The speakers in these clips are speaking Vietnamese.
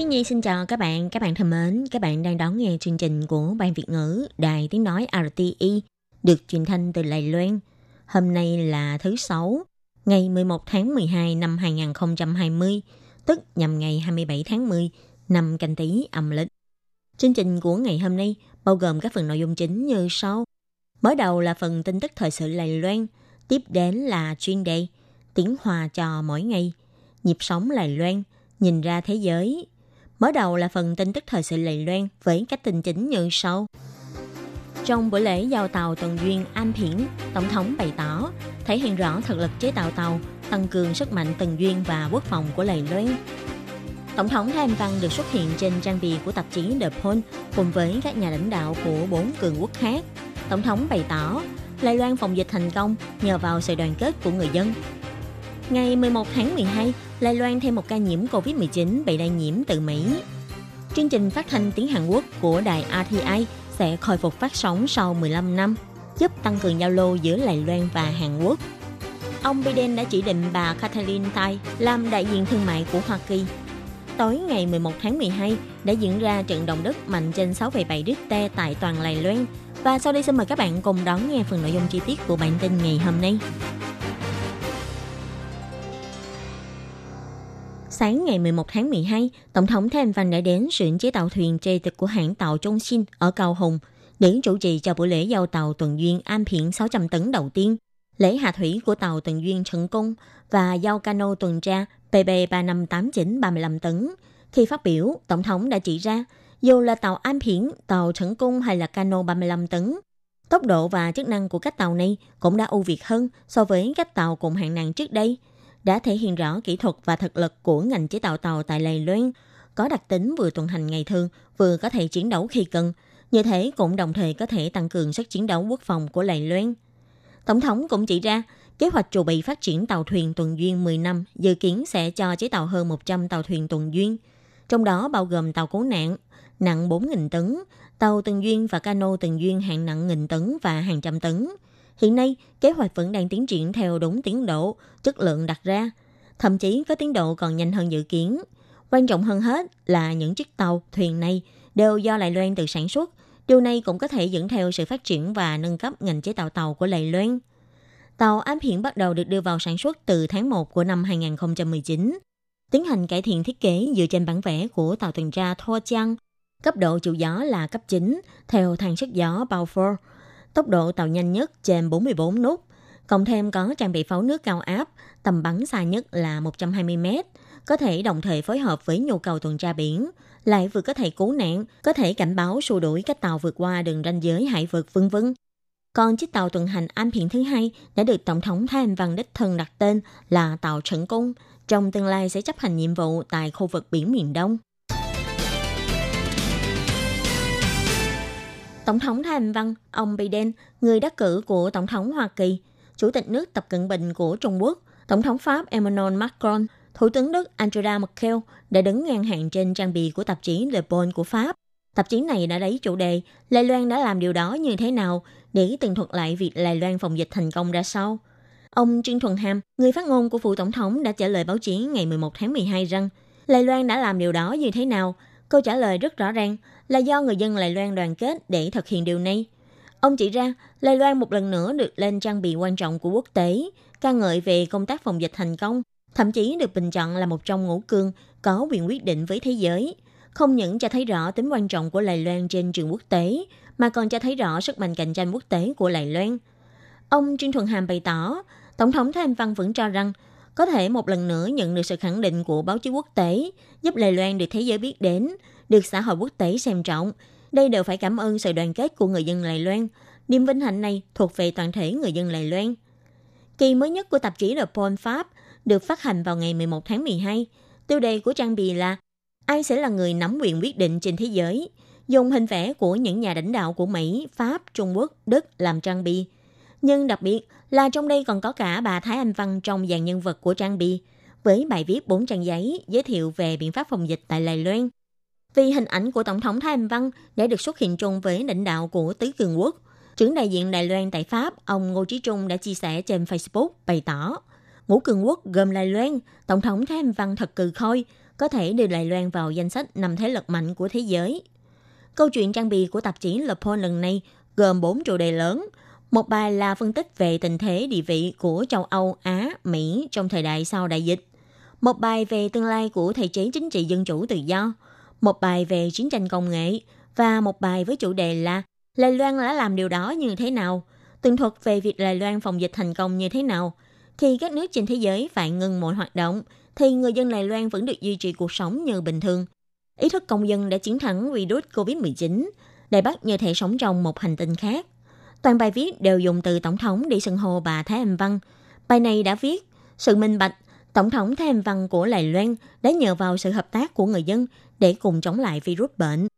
Hi Nhi xin chào các bạn, các bạn thân mến, các bạn đang đón nghe chương trình của Ban Việt ngữ Đài Tiếng Nói RTI được truyền thanh từ Lài Loan. Hôm nay là thứ Sáu, ngày 11 tháng 12 năm 2020, tức nhằm ngày 27 tháng 10 năm canh tí âm lịch. Chương trình của ngày hôm nay bao gồm các phần nội dung chính như sau. Mở đầu là phần tin tức thời sự Lài Loan, tiếp đến là chuyên đề tiếng hòa cho mỗi ngày, nhịp sống Lài Loan, nhìn ra thế giới. Mở đầu là phần tin tức thời sự Lầy Loan với các tin chính như sau. Trong buổi lễ giao tàu tuần duyên An Phiển, Tổng thống bày tỏ thể hiện rõ thực lực chế tạo tàu, tăng cường sức mạnh tuần duyên và quốc phòng của Lầy Loan. Tổng thống Thái Anh Văn được xuất hiện trên trang bìa của tạp chí The Point cùng với các nhà lãnh đạo của bốn cường quốc khác. Tổng thống bày tỏ Lài Loan phòng dịch thành công nhờ vào sự đoàn kết của người dân. Ngày 11 tháng 12, Lai Loan thêm một ca nhiễm COVID-19 bị lây nhiễm từ Mỹ. Chương trình phát thanh tiếng Hàn Quốc của đài RTI sẽ khôi phục phát sóng sau 15 năm, giúp tăng cường giao lưu giữa Lài Loan và Hàn Quốc. Ông Biden đã chỉ định bà Kathleen Tai làm đại diện thương mại của Hoa Kỳ. Tối ngày 11 tháng 12 đã diễn ra trận động đất mạnh trên 6,7 Richter tại toàn Lài Loan. Và sau đây xin mời các bạn cùng đón nghe phần nội dung chi tiết của bản tin ngày hôm nay. Sáng ngày 11 tháng 12, Tổng thống Thái Anh Văn đã đến xưởng chế tạo thuyền chê tịch của hãng tàu Trung Sinh ở Cao Hùng để chủ trì cho buổi lễ giao tàu tuần duyên An Phiện 600 tấn đầu tiên, lễ hạ thủy của tàu tuần duyên Trần Công và giao cano tuần tra PB 3589 35 tấn. Khi phát biểu, Tổng thống đã chỉ ra, dù là tàu An Phiển, tàu Trần Cung hay là cano 35 tấn, tốc độ và chức năng của các tàu này cũng đã ưu việt hơn so với các tàu cùng hạng nặng trước đây – đã thể hiện rõ kỹ thuật và thực lực của ngành chế tạo tàu tại Lầy Loan, có đặc tính vừa tuần hành ngày thường, vừa có thể chiến đấu khi cần. Như thế cũng đồng thời có thể tăng cường sức chiến đấu quốc phòng của Lầy Loan. Tổng thống cũng chỉ ra, kế hoạch chuẩn bị phát triển tàu thuyền tuần duyên 10 năm dự kiến sẽ cho chế tạo hơn 100 tàu thuyền tuần duyên, trong đó bao gồm tàu cứu nạn nặng 4.000 tấn, tàu tuần duyên và cano tuần duyên hạng nặng nghìn tấn và hàng trăm tấn – Hiện nay, kế hoạch vẫn đang tiến triển theo đúng tiến độ, chất lượng đặt ra. Thậm chí có tiến độ còn nhanh hơn dự kiến. Quan trọng hơn hết là những chiếc tàu, thuyền này đều do Lài Loan tự sản xuất. Điều này cũng có thể dẫn theo sự phát triển và nâng cấp ngành chế tạo tàu của Lài Loan. Tàu ám hiện bắt đầu được đưa vào sản xuất từ tháng 1 của năm 2019. Tiến hành cải thiện thiết kế dựa trên bản vẽ của tàu tuần tra Thor Chang. Cấp độ chịu gió là cấp 9, theo thang sức gió Balfour – tốc độ tàu nhanh nhất trên 44 nút, cộng thêm có trang bị pháo nước cao áp, tầm bắn xa nhất là 120 m, có thể đồng thời phối hợp với nhu cầu tuần tra biển, lại vừa có thể cứu nạn, có thể cảnh báo xua đuổi các tàu vượt qua đường ranh giới hải vực vân vân. Còn chiếc tàu tuần hành Am Phiền thứ hai đã được Tổng thống Thái Anh Văn đích thân đặt tên là tàu trận Cung, trong tương lai sẽ chấp hành nhiệm vụ tại khu vực biển miền Đông. Tổng thống Thái Anh Văn, ông Biden, người đắc cử của Tổng thống Hoa Kỳ, Chủ tịch nước Tập Cận Bình của Trung Quốc, Tổng thống Pháp Emmanuel Macron, Thủ tướng Đức Angela Merkel đã đứng ngang hàng trên trang bìa của tạp chí Le Bon của Pháp. Tạp chí này đã lấy chủ đề Lai Loan đã làm điều đó như thế nào để tường thuật lại việc Lai Loan phòng dịch thành công ra sao. Ông Trương Thuần Hàm, người phát ngôn của phủ tổng thống đã trả lời báo chí ngày 11 tháng 12 rằng Lai Loan đã làm điều đó như thế nào. Câu trả lời rất rõ ràng là do người dân Lài Loan đoàn kết để thực hiện điều này. Ông chỉ ra, Lài Loan một lần nữa được lên trang bị quan trọng của quốc tế, ca ngợi về công tác phòng dịch thành công, thậm chí được bình chọn là một trong ngũ cương có quyền quyết định với thế giới. Không những cho thấy rõ tính quan trọng của Lài Loan trên trường quốc tế, mà còn cho thấy rõ sức mạnh cạnh tranh quốc tế của Lài Loan. Ông Trương Thuận Hàm bày tỏ, Tổng thống Thái Anh Văn vẫn cho rằng có thể một lần nữa nhận được sự khẳng định của báo chí quốc tế, giúp Lài Loan được thế giới biết đến, được xã hội quốc tế xem trọng. Đây đều phải cảm ơn sự đoàn kết của người dân Lài Loan. Niềm vinh hạnh này thuộc về toàn thể người dân Lài Loan. Kỳ mới nhất của tạp chí Le Point Pháp được phát hành vào ngày 11 tháng 12. Tiêu đề của trang bì là ai sẽ là người nắm quyền quyết định trên thế giới, dùng hình vẽ của những nhà lãnh đạo của Mỹ, Pháp, Trung Quốc, Đức làm trang bì. Nhưng đặc biệt là trong đây còn có cả bà Thái Anh Văn trong dàn nhân vật của trang bì với bài viết 4 trang giấy giới thiệu về biện pháp phòng dịch tại Lài Loan. Vì hình ảnh của Tổng thống Thái Anh Văn đã được xuất hiện chung với lãnh đạo của tứ cường quốc, trưởng đại diện Đài Loan tại Pháp, ông Ngô Trí Trung đã chia sẻ trên Facebook bày tỏ ngũ cường quốc gồm Đài Loan, Tổng thống Thái Anh Văn thật cừ khôi, có thể đưa Đài Loan vào danh sách nằm thế lực mạnh của thế giới. Câu chuyện trang bị của tạp chí Le Monde lần này gồm 4 chủ đề lớn. Một bài là phân tích về tình thế địa vị của châu Âu, Á, Mỹ trong thời đại sau đại dịch. Một bài về tương lai của thể chế chính trị dân chủ tự do. Một bài về chiến tranh công nghệ. Và một bài với chủ đề là Đài Loan đã làm điều đó như thế nào? Tường thuật về việc Đài Loan phòng dịch thành công như thế nào? Khi các nước trên thế giới phải ngừng mọi hoạt động, thì người dân Đài Loan vẫn được duy trì cuộc sống như bình thường. Ý thức công dân đã chiến thắng virus COVID-19, Đài Bắc như thể sống trong một hành tinh khác. Toàn bài viết đều dùng từ Tổng thống để xưng hô bà Thái Anh Văn. Bài này đã viết, sự minh bạch, Tổng thống Thái Văn của Lài Loan đã nhờ vào sự hợp tác của người dân để cùng chống lại virus bệnh.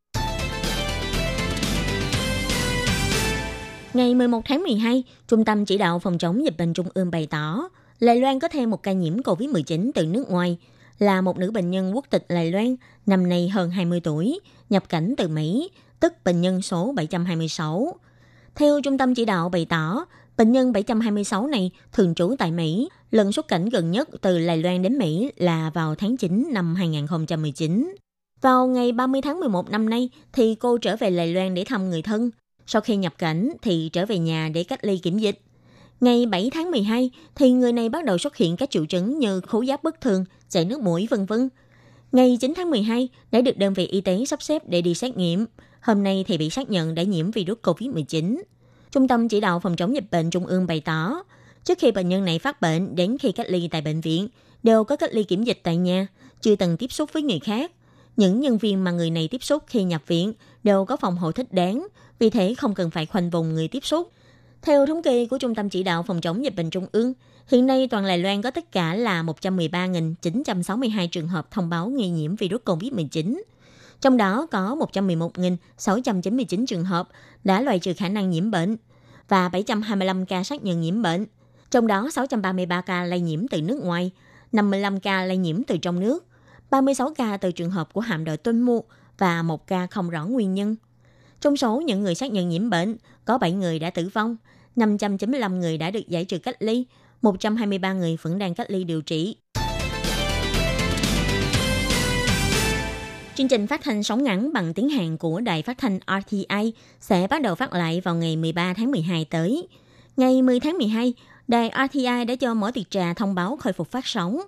Ngày 11 tháng 12, Trung tâm Chỉ đạo Phòng chống dịch bệnh Trung ương bày tỏ, Lài Loan có thêm một ca nhiễm COVID-19 từ nước ngoài, là một nữ bệnh nhân quốc tịch Lài Loan, năm nay hơn 20 tuổi, nhập cảnh từ Mỹ, tức bệnh nhân số 726. Theo Trung tâm Chỉ đạo bày tỏ, bệnh nhân 726 này thường trú tại Mỹ, lần xuất cảnh gần nhất từ Đài Loan đến Mỹ là vào tháng 9 năm 2019. Vào ngày 30 tháng 11 năm nay thì cô trở về Đài Loan để thăm người thân. Sau khi nhập cảnh thì trở về nhà để cách ly kiểm dịch. Ngày 7 tháng 12 thì người này bắt đầu xuất hiện các triệu chứng như khứu giác bất thường, chảy nước mũi vân vân. Ngày 9 tháng 12 đã được đơn vị y tế sắp xếp để đi xét nghiệm. Hôm nay thì bị xác nhận đã nhiễm virus COVID-19. Trung tâm chỉ đạo phòng chống dịch bệnh Trung ương bày tỏ, trước khi bệnh nhân này phát bệnh đến khi cách ly tại bệnh viện, đều có cách ly kiểm dịch tại nhà, chưa từng tiếp xúc với người khác. Những nhân viên mà người này tiếp xúc khi nhập viện đều có phòng hộ thích đáng, vì thế không cần phải khoanh vùng người tiếp xúc. Theo thống kê của Trung tâm Chỉ đạo Phòng chống dịch bệnh Trung ương, hiện nay toàn Đài Loan có tất cả là 113.962 trường hợp thông báo nghi nhiễm virus COVID-19. Trong đó có 111.699 trường hợp đã loại trừ khả năng nhiễm bệnh và 725 ca xác nhận nhiễm bệnh. Trong đó 633 ca lây nhiễm từ nước ngoài, 55 ca lây nhiễm từ trong nước, 36 ca từ trường hợp của hạm đội tuân mu và một ca không rõ nguyên nhân. Trong số những người xác nhận nhiễm bệnh, có 7 người đã tử vong, 595 người đã được giải trừ cách ly, 123 người vẫn đang cách ly điều trị. Chương trình phát thanh sóng ngắn bằng tiếng Hàn của đài phát thanh RTI sẽ bắt đầu phát lại vào ngày 13 tháng 12 tới. Ngày 10 tháng 12, đài RTI đã cho mở tiệc trà thông báo khôi phục phát sóng.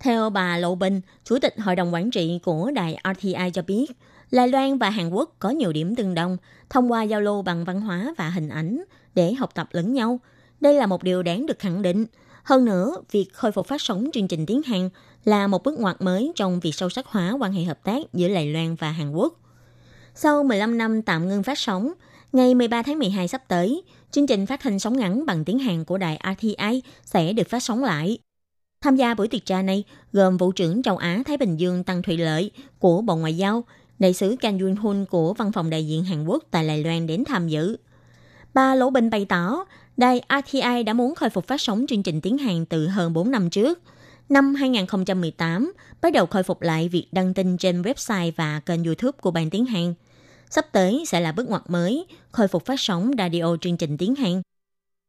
Theo bà Lộ Bình, Chủ tịch Hội đồng Quản trị của đài RTI cho biết, Lai Loan và Hàn Quốc có nhiều điểm tương đồng thông qua giao lưu bằng văn hóa và hình ảnh để học tập lẫn nhau. Đây là một điều đáng được khẳng định. Hơn nữa, việc khôi phục phát sóng chương trình tiếng Hàn là một bước ngoặt mới trong việc sâu sắc hóa quan hệ hợp tác giữa Đài Loan và Hàn Quốc. Sau 15 năm tạm ngưng phát sóng, ngày 13 tháng 12 sắp tới, chương trình phát thanh sóng ngắn bằng tiếng Hàn của đài RTI sẽ được phát sóng lại. Tham gia buổi tiệc trà này gồm Vụ trưởng châu Á Thái Bình Dương Tăng Thụy Lợi của Bộ Ngoại giao, đại sứ Kang Yun Hun của Văn phòng đại diện Hàn Quốc tại Đài Loan đến tham dự. ba Lỗ Bình bày tỏ, đài RTI đã muốn khôi phục phát sóng chương trình tiếng Hàn từ hơn 4 năm trước. Năm 2018, bắt đầu khôi phục lại việc đăng tin trên website và kênh YouTube của Ban Tiếng Hàn. Sắp tới sẽ là bước ngoặt mới, khôi phục phát sóng radio chương trình tiếng Hàn.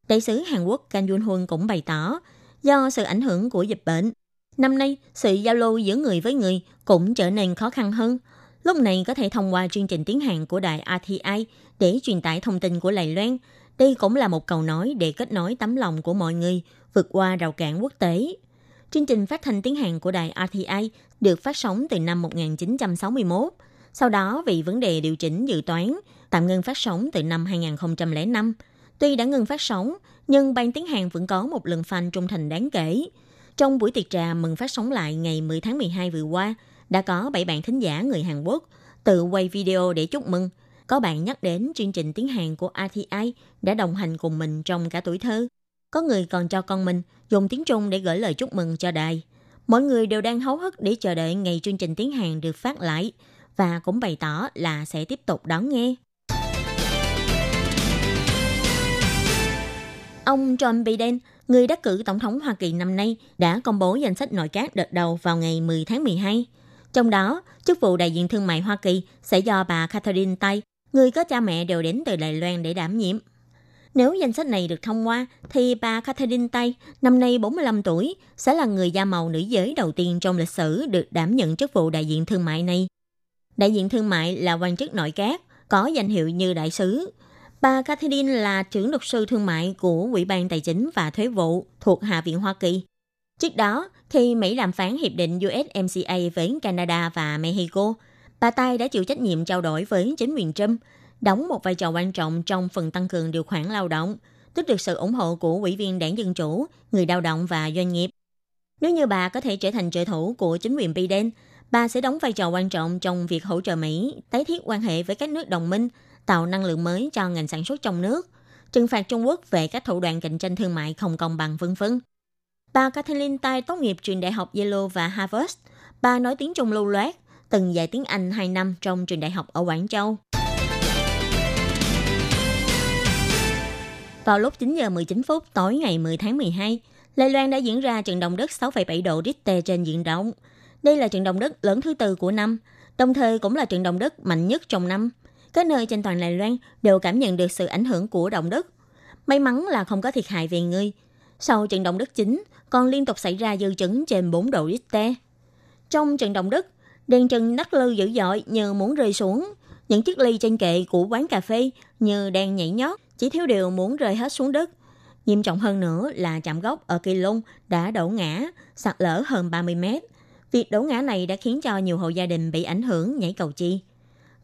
Đại sứ Hàn Quốc Kang Yun Hun cũng bày tỏ, do sự ảnh hưởng của dịch bệnh, năm nay sự giao lưu giữa người với người cũng trở nên khó khăn hơn – Lúc này có thể thông qua chương trình tiếng Hàn của đài RTI để truyền tải thông tin của Lài Loan. Đây cũng là một cầu nói để kết nối tấm lòng của mọi người vượt qua rào cản quốc tế. Chương trình phát thanh tiếng Hàn của đài RTI được phát sóng từ năm 1961. Sau đó vì vấn đề điều chỉnh dự toán, tạm ngưng phát sóng từ năm 2005. Tuy đã ngừng phát sóng, nhưng ban tiếng Hàn vẫn có một lượng fan trung thành đáng kể. Trong buổi tiệc trà mừng phát sóng lại ngày 10 tháng 12 vừa qua, đã có 7 bạn thính giả người Hàn Quốc tự quay video để chúc mừng. Có bạn nhắc đến chương trình tiếng Hàn của RTI đã đồng hành cùng mình trong cả tuổi thơ. Có người còn cho con mình dùng tiếng Trung để gửi lời chúc mừng cho đài. Mọi người đều đang háo hức để chờ đợi ngày chương trình tiếng Hàn được phát lại và cũng bày tỏ là sẽ tiếp tục đón nghe. Ông John Biden, người đắc cử tổng thống Hoa Kỳ năm nay, đã công bố danh sách nội các đợt đầu vào ngày 10 tháng 12. Trong đó, chức vụ đại diện thương mại Hoa Kỳ sẽ do bà Catherine Tai người có cha mẹ đều đến từ Đài Loan để đảm nhiệm. Nếu danh sách này được thông qua, thì bà Catherine Tay, năm nay 45 tuổi, sẽ là người da màu nữ giới đầu tiên trong lịch sử được đảm nhận chức vụ đại diện thương mại này. Đại diện thương mại là quan chức nội các, có danh hiệu như đại sứ. Bà Catherine là trưởng luật sư thương mại của Ủy ban Tài chính và Thuế vụ thuộc Hạ viện Hoa Kỳ. Trước đó, khi Mỹ đàm phán hiệp định USMCA với Canada và Mexico, bà Tay đã chịu trách nhiệm trao đổi với chính quyền Trump – đóng một vai trò quan trọng trong phần tăng cường điều khoản lao động, tức được sự ủng hộ của ủy viên đảng Dân Chủ, người lao động và doanh nghiệp. Nếu như bà có thể trở thành trợ thủ của chính quyền Biden, bà sẽ đóng vai trò quan trọng trong việc hỗ trợ Mỹ tái thiết quan hệ với các nước đồng minh, tạo năng lượng mới cho ngành sản xuất trong nước, trừng phạt Trung Quốc về các thủ đoạn cạnh tranh thương mại không công bằng vân vân. Bà Kathleen Tai tốt nghiệp trường đại học Yale và Harvard. Bà nói tiếng Trung lưu loát, từng dạy tiếng Anh 2 năm trong trường đại học ở Quảng Châu. Vào lúc 9 giờ 19 phút tối ngày 10 tháng 12, Lê Loan đã diễn ra trận động đất 6,7 độ Richter trên diện rộng. Đây là trận động đất lớn thứ tư của năm, đồng thời cũng là trận động đất mạnh nhất trong năm. Các nơi trên toàn Đài Loan đều cảm nhận được sự ảnh hưởng của động đất. May mắn là không có thiệt hại về người. Sau trận động đất chính, còn liên tục xảy ra dư chấn trên 4 độ Richter. Trong trận động đất, đèn trần đắt lư dữ dội như muốn rơi xuống. Những chiếc ly trên kệ của quán cà phê như đang nhảy nhót chỉ thiếu điều muốn rơi hết xuống đất. Nghiêm trọng hơn nữa là chạm gốc ở Kỳ Lung đã đổ ngã, sạt lở hơn 30 mét. Việc đổ ngã này đã khiến cho nhiều hộ gia đình bị ảnh hưởng nhảy cầu chi.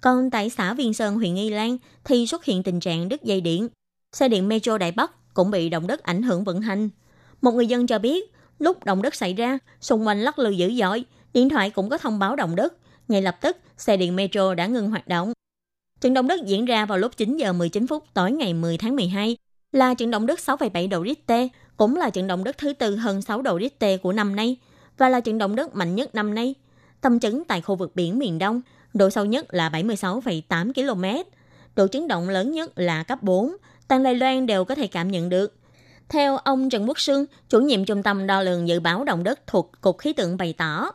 Còn tại xã Viên Sơn, huyện Nghi Lan thì xuất hiện tình trạng đứt dây điện. Xe điện Metro Đại Bắc cũng bị động đất ảnh hưởng vận hành. Một người dân cho biết, lúc động đất xảy ra, xung quanh lắc lư dữ dội, điện thoại cũng có thông báo động đất. Ngay lập tức, xe điện Metro đã ngừng hoạt động. Trận động đất diễn ra vào lúc 9 giờ 19 phút tối ngày 10 tháng 12, là trận động đất 6,7 độ Richter, cũng là trận động đất thứ tư hơn 6 độ Richter của năm nay và là trận động đất mạnh nhất năm nay. Tâm chấn tại khu vực biển miền Đông, độ sâu nhất là 76,8 km, độ chấn động lớn nhất là cấp 4, toàn Đài Loan đều có thể cảm nhận được. Theo ông Trần Quốc Sương, chủ nhiệm trung tâm đo lường dự báo động đất thuộc Cục Khí tượng bày tỏ,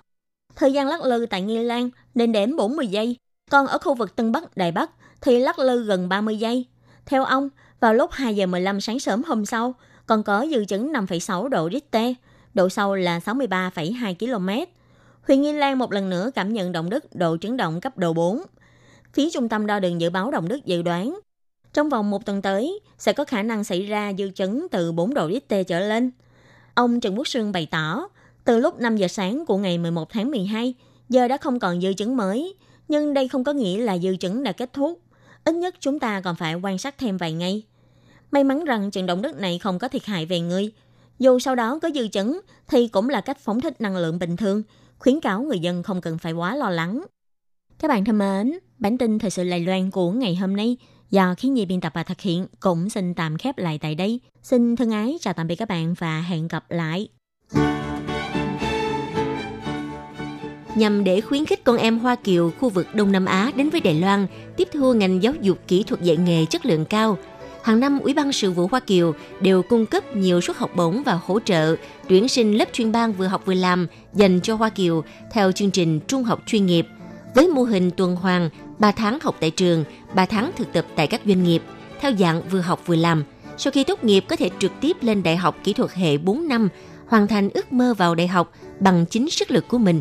thời gian lắc lư tại Nghi Lan lên đến 40 giây, còn ở khu vực Tân Bắc, Đài Bắc thì lắc lư gần 30 giây. Theo ông, vào lúc 2 giờ 15 sáng sớm hôm sau, còn có dư chấn 5,6 độ Richter, độ sâu là 63,2 km. Huyện Nghi Lan một lần nữa cảm nhận động đất độ chấn động cấp độ 4. Phía trung tâm đo đường dự báo động đất dự đoán, trong vòng một tuần tới sẽ có khả năng xảy ra dư chấn từ 4 độ Richter trở lên. Ông Trần Quốc Sương bày tỏ, từ lúc 5 giờ sáng của ngày 11 tháng 12, giờ đã không còn dư chấn mới, nhưng đây không có nghĩa là dư chấn đã kết thúc. Ít nhất chúng ta còn phải quan sát thêm vài ngày. May mắn rằng trận động đất này không có thiệt hại về người. Dù sau đó có dư chấn thì cũng là cách phóng thích năng lượng bình thường, khuyến cáo người dân không cần phải quá lo lắng. Các bạn thân mến, bản tin thời sự Lài Loan của ngày hôm nay do khiến nhi biên tập và thực hiện cũng xin tạm khép lại tại đây. Xin thân ái chào tạm biệt các bạn và hẹn gặp lại nhằm để khuyến khích con em Hoa Kiều khu vực Đông Nam Á đến với Đài Loan tiếp thu ngành giáo dục kỹ thuật dạy nghề chất lượng cao. Hàng năm, Ủy ban sự vụ Hoa Kiều đều cung cấp nhiều suất học bổng và hỗ trợ tuyển sinh lớp chuyên ban vừa học vừa làm dành cho Hoa Kiều theo chương trình trung học chuyên nghiệp với mô hình tuần hoàn 3 tháng học tại trường, 3 tháng thực tập tại các doanh nghiệp theo dạng vừa học vừa làm. Sau khi tốt nghiệp có thể trực tiếp lên đại học kỹ thuật hệ 4 năm, hoàn thành ước mơ vào đại học bằng chính sức lực của mình.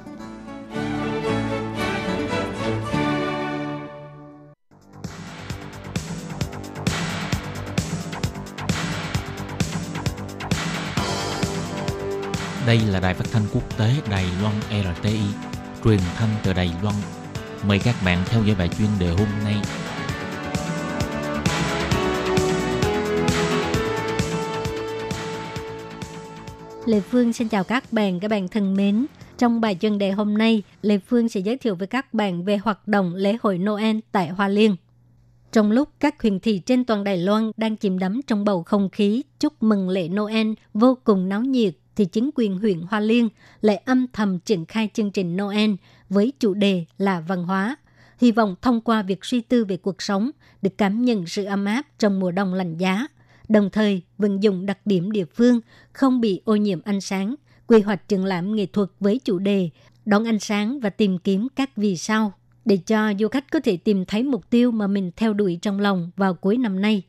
Đây là đài phát thanh quốc tế Đài Loan RTI, truyền thanh từ Đài Loan. Mời các bạn theo dõi bài chuyên đề hôm nay. Lê Phương xin chào các bạn, các bạn thân mến. Trong bài chuyên đề hôm nay, Lê Phương sẽ giới thiệu với các bạn về hoạt động lễ hội Noel tại Hoa Liên. Trong lúc các huyện thị trên toàn Đài Loan đang chìm đắm trong bầu không khí chúc mừng lễ Noel vô cùng náo nhiệt, thì chính quyền huyện Hoa Liên lại âm thầm triển khai chương trình Noel với chủ đề là văn hóa. Hy vọng thông qua việc suy tư về cuộc sống, được cảm nhận sự ấm áp trong mùa đông lạnh giá, đồng thời vận dụng đặc điểm địa phương, không bị ô nhiễm ánh sáng, quy hoạch triển lãm nghệ thuật với chủ đề đón ánh sáng và tìm kiếm các vì sao để cho du khách có thể tìm thấy mục tiêu mà mình theo đuổi trong lòng vào cuối năm nay.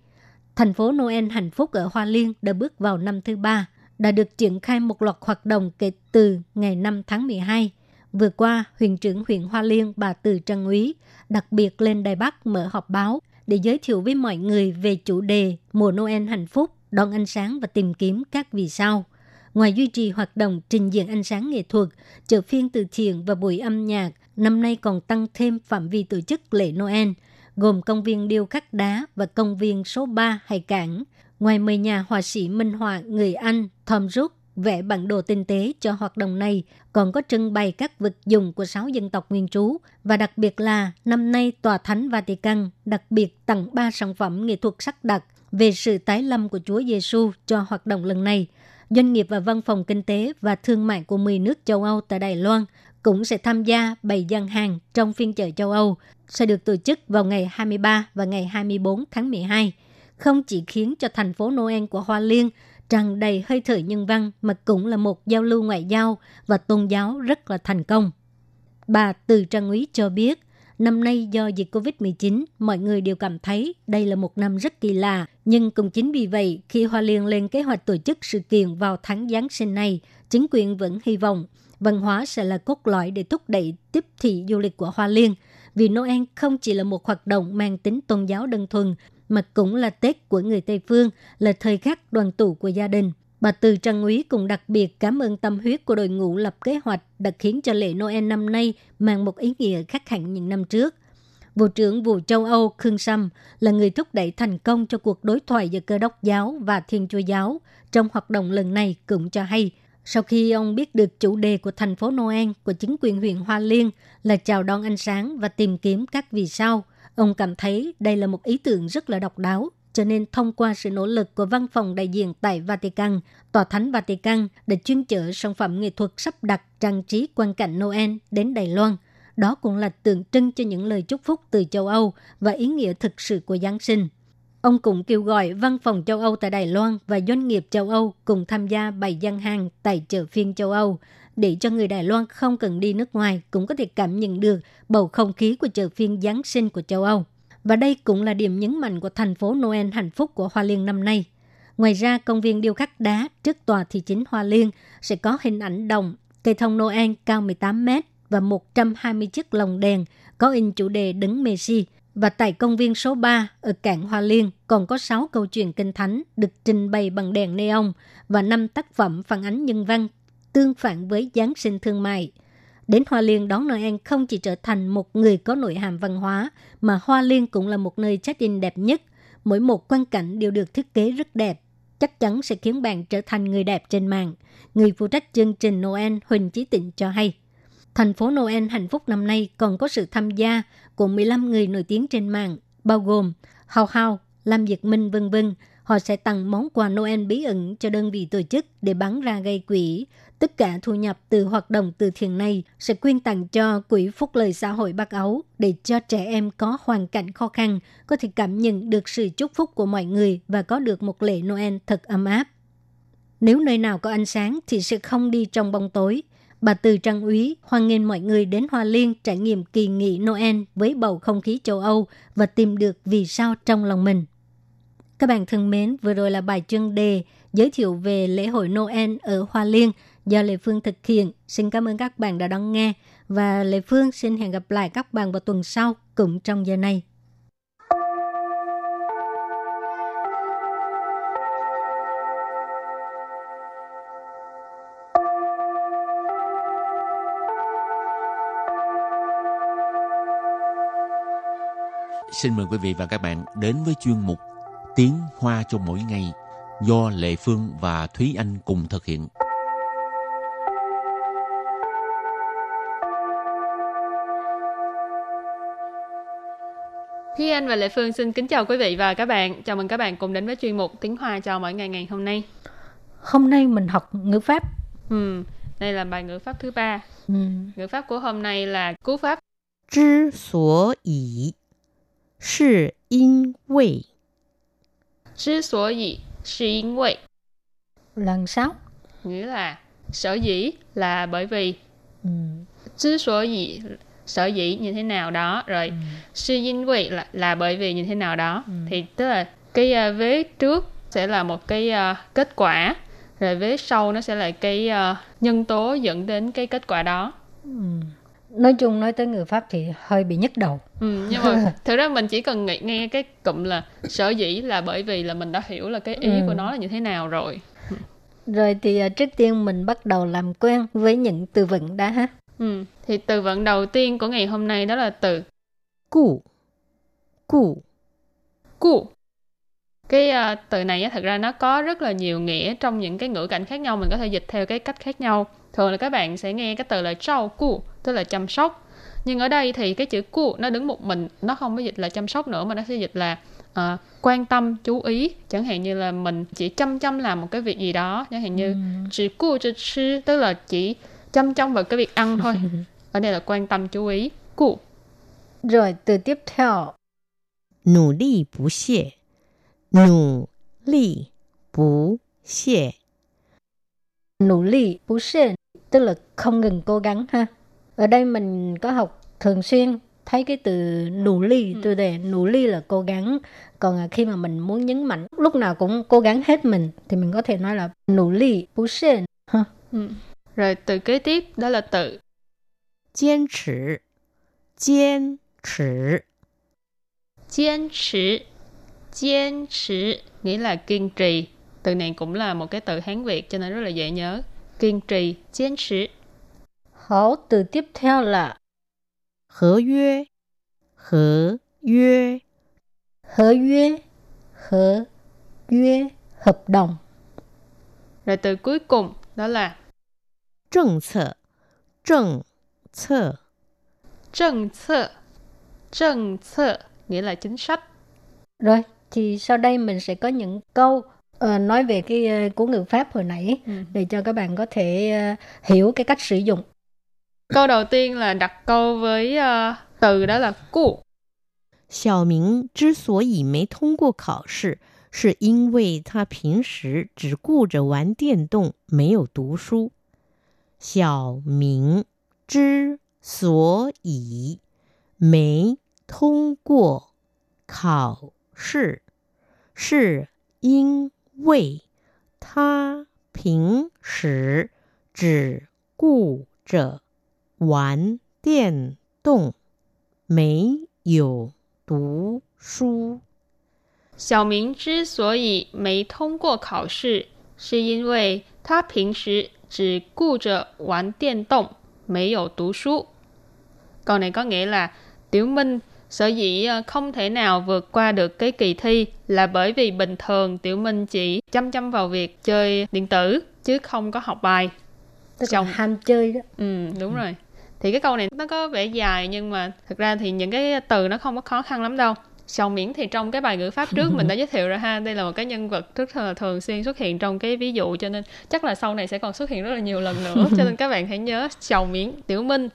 Thành phố Noel hạnh phúc ở Hoa Liên đã bước vào năm thứ ba, đã được triển khai một loạt hoạt động kể từ ngày 5 tháng 12. Vừa qua, huyện trưởng huyện Hoa Liên bà Từ Trân Úy đặc biệt lên Đài Bắc mở họp báo để giới thiệu với mọi người về chủ đề mùa Noel hạnh phúc, đón ánh sáng và tìm kiếm các vì sao. Ngoài duy trì hoạt động trình diễn ánh sáng nghệ thuật, chợ phiên từ thiện và buổi âm nhạc, năm nay còn tăng thêm phạm vi tổ chức lễ Noel, gồm công viên điêu khắc đá và công viên số 3 Hải Cảng. Ngoài mời nhà họa sĩ minh họa người Anh Thom Rook vẽ bản đồ tinh tế cho hoạt động này, còn có trưng bày các vật dụng của sáu dân tộc nguyên trú và đặc biệt là năm nay Tòa Thánh Vatican đặc biệt tặng ba sản phẩm nghệ thuật sắc đặc về sự tái lâm của Chúa Giêsu cho hoạt động lần này. Doanh nghiệp và văn phòng kinh tế và thương mại của 10 nước châu Âu tại Đài Loan cũng sẽ tham gia bày gian hàng trong phiên chợ châu Âu sẽ được tổ chức vào ngày 23 và ngày 24 tháng 12. Không chỉ khiến cho thành phố Noel của Hoa Liên tràn đầy hơi thở nhân văn mà cũng là một giao lưu ngoại giao và tôn giáo rất là thành công. Bà Từ Trang Úy cho biết, năm nay do dịch Covid-19, mọi người đều cảm thấy đây là một năm rất kỳ lạ. Nhưng cũng chính vì vậy, khi Hoa Liên lên kế hoạch tổ chức sự kiện vào tháng Giáng sinh này, chính quyền vẫn hy vọng văn hóa sẽ là cốt lõi để thúc đẩy tiếp thị du lịch của Hoa Liên. Vì Noel không chỉ là một hoạt động mang tính tôn giáo đơn thuần, mà cũng là Tết của người Tây Phương, là thời khắc đoàn tụ của gia đình. Bà Từ Trang Úy cũng đặc biệt cảm ơn tâm huyết của đội ngũ lập kế hoạch đã khiến cho lễ Noel năm nay mang một ý nghĩa khác hẳn những năm trước. Vụ trưởng vụ châu Âu Khương Sâm là người thúc đẩy thành công cho cuộc đối thoại giữa cơ đốc giáo và thiên chúa giáo trong hoạt động lần này cũng cho hay – sau khi ông biết được chủ đề của thành phố Noel của chính quyền huyện Hoa Liên là chào đón ánh sáng và tìm kiếm các vì sao, ông cảm thấy đây là một ý tưởng rất là độc đáo. Cho nên thông qua sự nỗ lực của văn phòng đại diện tại Vatican, Tòa Thánh Vatican đã chuyên chở sản phẩm nghệ thuật sắp đặt trang trí quan cảnh Noel đến Đài Loan. Đó cũng là tượng trưng cho những lời chúc phúc từ châu Âu và ý nghĩa thực sự của Giáng sinh. Ông cũng kêu gọi văn phòng châu Âu tại Đài Loan và doanh nghiệp châu Âu cùng tham gia bày gian hàng tại chợ phiên châu Âu để cho người Đài Loan không cần đi nước ngoài cũng có thể cảm nhận được bầu không khí của chợ phiên Giáng sinh của châu Âu. Và đây cũng là điểm nhấn mạnh của thành phố Noel hạnh phúc của Hoa Liên năm nay. Ngoài ra, công viên điêu khắc đá trước tòa thị chính Hoa Liên sẽ có hình ảnh đồng, cây thông Noel cao 18 mét và 120 chiếc lồng đèn có in chủ đề đứng Messi và tại công viên số 3 ở cảng Hoa Liên còn có 6 câu chuyện kinh thánh được trình bày bằng đèn neon và 5 tác phẩm phản ánh nhân văn tương phản với Giáng sinh thương mại. Đến Hoa Liên đón Noel không chỉ trở thành một người có nội hàm văn hóa, mà Hoa Liên cũng là một nơi check-in đẹp nhất. Mỗi một quan cảnh đều được thiết kế rất đẹp, chắc chắn sẽ khiến bạn trở thành người đẹp trên mạng. Người phụ trách chương trình Noel Huỳnh Chí Tịnh cho hay. Thành phố Noel hạnh phúc năm nay còn có sự tham gia của 15 người nổi tiếng trên mạng, bao gồm Hào Hào, Lam Việt Minh vân vân. Họ sẽ tặng món quà Noel bí ẩn cho đơn vị tổ chức để bán ra gây quỹ. Tất cả thu nhập từ hoạt động từ thiện này sẽ quyên tặng cho Quỹ Phúc Lợi Xã hội Bắc ấu để cho trẻ em có hoàn cảnh khó khăn có thể cảm nhận được sự chúc phúc của mọi người và có được một lễ Noel thật ấm áp. Nếu nơi nào có ánh sáng thì sẽ không đi trong bóng tối. Bà Từ Trăng Úy hoan nghênh mọi người đến Hoa Liên trải nghiệm kỳ nghỉ Noel với bầu không khí châu Âu và tìm được vì sao trong lòng mình. Các bạn thân mến, vừa rồi là bài chuyên đề giới thiệu về lễ hội Noel ở Hoa Liên do Lệ Phương thực hiện. Xin cảm ơn các bạn đã đón nghe và Lệ Phương xin hẹn gặp lại các bạn vào tuần sau, cũng trong giờ này. Xin mời quý vị và các bạn đến với chuyên mục Tiếng Hoa cho mỗi ngày do Lệ Phương và Thúy Anh cùng thực hiện. Thúy Anh và Lệ Phương xin kính chào quý vị và các bạn. Chào mừng các bạn cùng đến với chuyên mục Tiếng Hoa chào mỗi ngày ngày hôm nay. Hôm nay mình học ngữ pháp. Ừ, đây là bài ngữ pháp thứ ba. Ừ. Ngữ pháp của hôm nay là cú pháp. Chứ sở dĩ Sì yên vị Chứ sở dĩ Sì yên vị Lần sau Nghĩa là sở dĩ là bởi vì ừ. Chứ sở dĩ sở dĩ như thế nào đó rồi Ừ. sư 因为 là là bởi vì như thế nào đó thì tức là cái uh, vế trước sẽ là một cái ờ, kết quả rồi vế sau nó sẽ là cái ờ, nhân tố dẫn đến cái kết quả đó Ừ. Nói chung nói tới ngữ pháp thì hơi bị nhức đầu. Ừ, nhưng mà thực ra mình chỉ cần nghe, nghe cái cụm là sở dĩ là bởi vì là mình đã hiểu là cái ý Ừ. của nó là như thế nào rồi. Rồi thì trước tiên mình bắt đầu làm quen với những từ vựng đã ha. Ừ. Thì từ vựng đầu tiên của ngày hôm nay đó là từ 故故 cu. Cái ờ, từ này á, thật ra nó có rất là nhiều nghĩa trong những cái ngữ cảnh khác nhau mình có thể dịch theo cái cách khác nhau. Thường là các bạn sẽ nghe cái từ là trao cu, tức là chăm sóc. Nhưng ở đây thì cái chữ cu nó đứng một mình, nó không có dịch là chăm sóc nữa mà nó sẽ dịch là ờ, quan tâm, chú ý. Chẳng hạn như là mình chỉ chăm chăm làm một cái việc gì đó, chẳng hạn như chỉ cu cho sư, tức là chỉ chăm trong vào cái việc ăn thôi. Ở đây là quan tâm chú ý. Cụ. Rồi từ tiếp theo. Nỗ lực bù xie. Nỗ lực bù xie. Nỗ lực bù xie tức là không ngừng cố gắng ha. Ở đây mình có học thường xuyên thấy cái từ nỗ lực ừ. từ đề nỗ lực là cố gắng. Còn à, khi mà mình muốn nhấn mạnh lúc nào cũng cố gắng hết mình thì mình có thể nói là nỗ lực bù xie. Ha. Ừ. Rồi từ kế tiếp đó là tự. Kiên trì. Kiên trì. Kiên trì. Kiên trì nghĩa là kiên trì. Từ này cũng là một cái từ Hán Việt cho nên rất là dễ nhớ. Kiên trì, kiên trì. Hảo, từ tiếp theo là Hờ yue. Hờ yue. Hờ yue. Hờ yue. Hợp đồng. Rồi từ cuối cùng đó là 政策，政策， trân策. Trân策nghĩa là chính sách. rồi thì sau đây mình sẽ có những câu ờ, nói về cái ờ, của ngữ pháp hồi nãy Ừ. để cho các bạn có thể ờ, hiểu cái cách sử dụng Câu đầu tiên là đặt câu với ờ, từ đó là cu. 小明之所以没通过考试，是因为他平时只顾着玩电动，没有读书。 小明之所以没通过考试，是因为他平时只顾着玩电动，没有读书。小明之所以没通过考试，是因为他平时 只顾着玩电动，没有读书。Câu này có nghĩa là Tiểu Minh sở dĩ ờ, không thể nào vượt qua được cái kỳ thi là bởi vì bình thường Tiểu Minh chỉ chăm chăm vào việc chơi điện tử chứ không có học bài. tức Xong. là ham chơi đó Ừ, đúng rồi. Thì cái câu này nó có vẻ dài nhưng mà thực ra thì những cái từ nó không có khó khăn lắm đâu. Sầu miễn thì trong cái bài ngữ pháp trước mình đã giới thiệu rồi ha. Đây là một cái nhân vật rất là thường xuyên xuất hiện trong cái ví dụ cho nên chắc là sau này sẽ còn xuất hiện rất là nhiều lần nữa. cho nên các bạn hãy nhớ sầu miễn tiểu minh.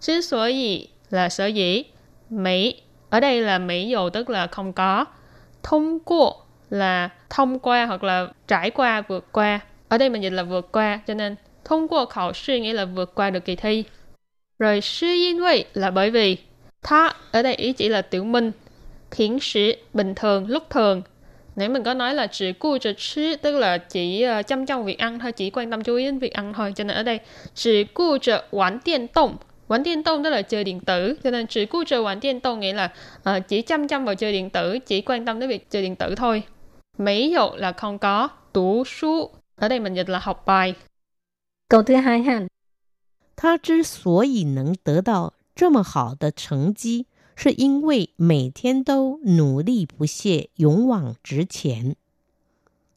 Chứ sở gì là sở dĩ. Mỹ ở đây là Mỹ dầu tức là không có. Thông qua là thông qua hoặc là trải qua, vượt qua. Ở đây mình dịch là vượt qua cho nên thông qua khảo sư nghĩa là vượt qua được kỳ thi. Rồi sư yên vị là bởi vì tha ở đây ý chỉ là tiểu minh Phiến sĩ bình thường, lúc thường. Nãy mình có nói là chỉ cu trịch sư tức là chỉ ờ, chăm chăm việc ăn thôi, chỉ quan tâm chú ý đến việc ăn thôi. Cho nên ở đây chỉ cu trịch quán điện động. Quán điện động tức là chơi điện tử. Cho nên chỉ cu trịch quán điện động nghĩa là ờ, chỉ chăm chăm vào chơi điện tử, chỉ quan tâm đến việc chơi điện tử thôi. Mấy dụ là không có. Tú su ở đây mình dịch là học bài. câu thứ hai ha 他之所以能得到这么好的成绩， 是因为每天都努力不懈、勇往直前。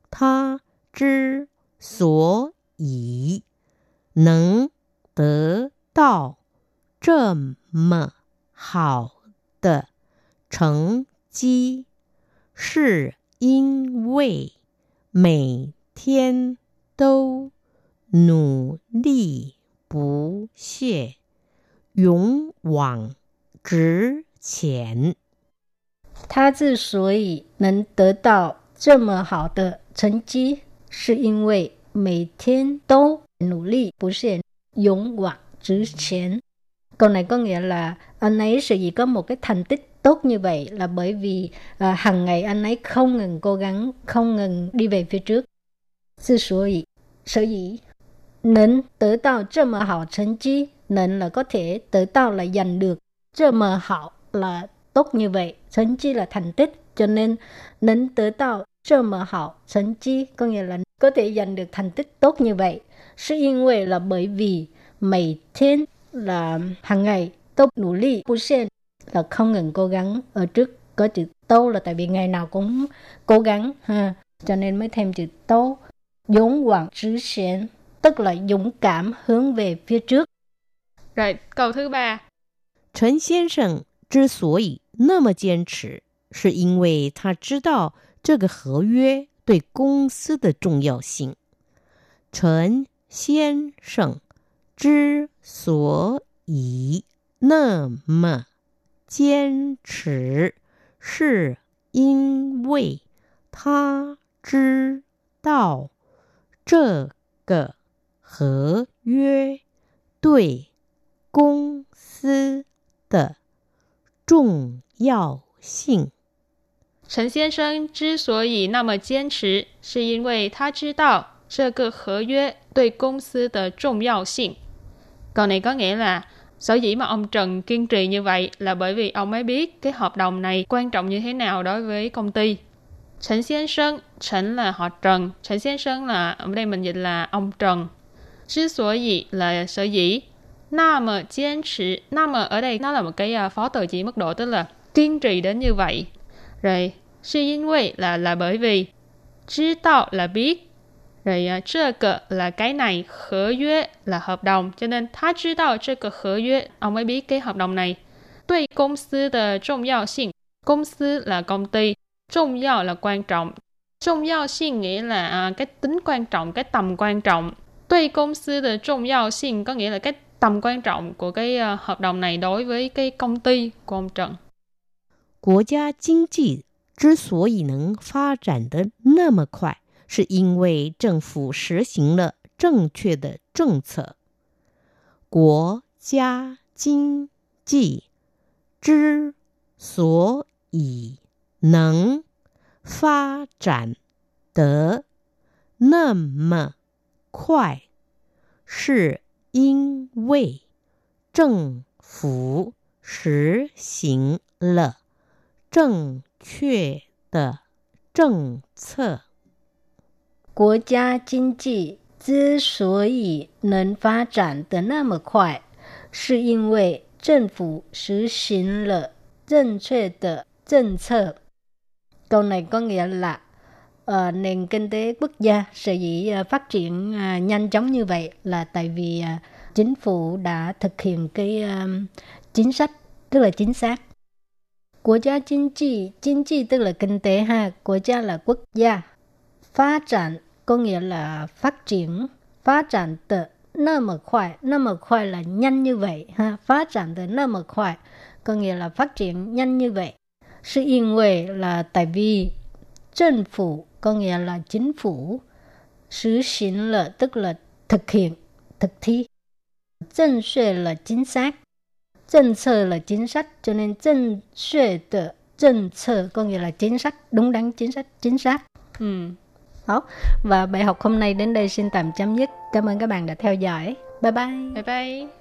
他之所以能得到这么好的成绩，是因为每天都努力不懈、勇往直前。他之所以能得到这么好的成绩，是因为每天都努力不懈、勇往直前. Câu này có nghĩa là anh ấy sở dĩ có một cái thành tích tốt như vậy là bởi vì à, hàng ngày anh ấy không ngừng cố gắng, không ngừng đi về phía trước. Sư sở dĩ, sở dĩ, nên tới tạo这么好成绩, nên là có thể tới tạo là giành được, 这么好 là tốt như vậy, thành tích là thành tích, cho nên nên tới tạo cho mở hảo. Thành tích có nghĩa là có thể giành được thành tích tốt như vậy. Sự yên quê là bởi vì mấy thiên là hàng ngày tốt nỗ lực bu sen là không ngừng cố gắng ở trước có chữ tô là tại vì ngày nào cũng cố gắng ha. Cho nên mới thêm chữ tô dũng hoàng trứ sen tức là dũng cảm hướng về phía trước. Rồi câu thứ ba. Trần 之所以那么坚持，是因为他知道这个合约对公司的重要性。陈先生之所以那么坚持，是因为他知道这个合约对公司的重要性。陈先生之所以那么坚持，是因为他知道这个合约对公司的重要性. Câu này có nghĩa là sở dĩ mà ông Trần kiên trì như vậy là bởi vì ông ấy biết cái hợp đồng này quan trọng như thế nào đối với công ty. Trần先Sinh, Trần là họ Trần, Trần先Sinh là ở đây mình dịch là ông Trần. Chứ sở dĩ là sở dĩ. Na mà kiên trì, na mà ở đây nó là một cái à, phó từ chỉ mức độ tức là kiên trì đến như vậy. Rồi, sư因为 là là bởi vì, 知道 là biết, rồi uh, 这个 là cái này, 合约 là hợp đồng, cho nên 他知道这个合约, ông ấy biết cái hợp đồng này. 对公司的重要性, công sư là công ty, 重要 là quan trọng. 重要性 nghĩa là à, cái tính quan trọng, cái tầm quan trọng. 对公司的重要性 có nghĩa là cái tầm quan trọng của cái uh, hợp đồng này đối với cái công ty của ông Trần. 国家经济之所以能发展的那么快，是因为政府实行了正确的政策。国家经济之所以能发展得那么快，是 因为政府实行了正确的政策。国家经济之所以能发展的那么快，是因为政府实行了正确的政策. Câu này có nghĩa là uh, nền kinh tế quốc gia sở dĩ uh, phát triển uh, nhanh chóng như vậy là tại vì uh, chính phủ đã thực hiện cái uh, chính sách tức là chính xác. Quốc gia chính trị, chính trị tức là kinh tế ha, quốc gia là quốc gia. Phát triển có nghĩa là phát triển, phát triển tự nơ mà khoai, nơ mà khoai là nhanh như vậy ha, phát triển tự nơ mà khoai có nghĩa là phát triển nhanh như vậy. Sự yên là tại vì chính phủ có nghĩa là chính phủ sử hành là tức là thực hiện, thực thi. 正确 là chính xác, chính sách là chính sách, cho nên chính xác chính sách có nghĩa là chính sách, đúng đắn chính sách, chính xác. Ừ. Đó. Và bài học hôm nay đến đây xin tạm chấm dứt. Cảm ơn các bạn đã theo dõi. Bye bye. Bye bye.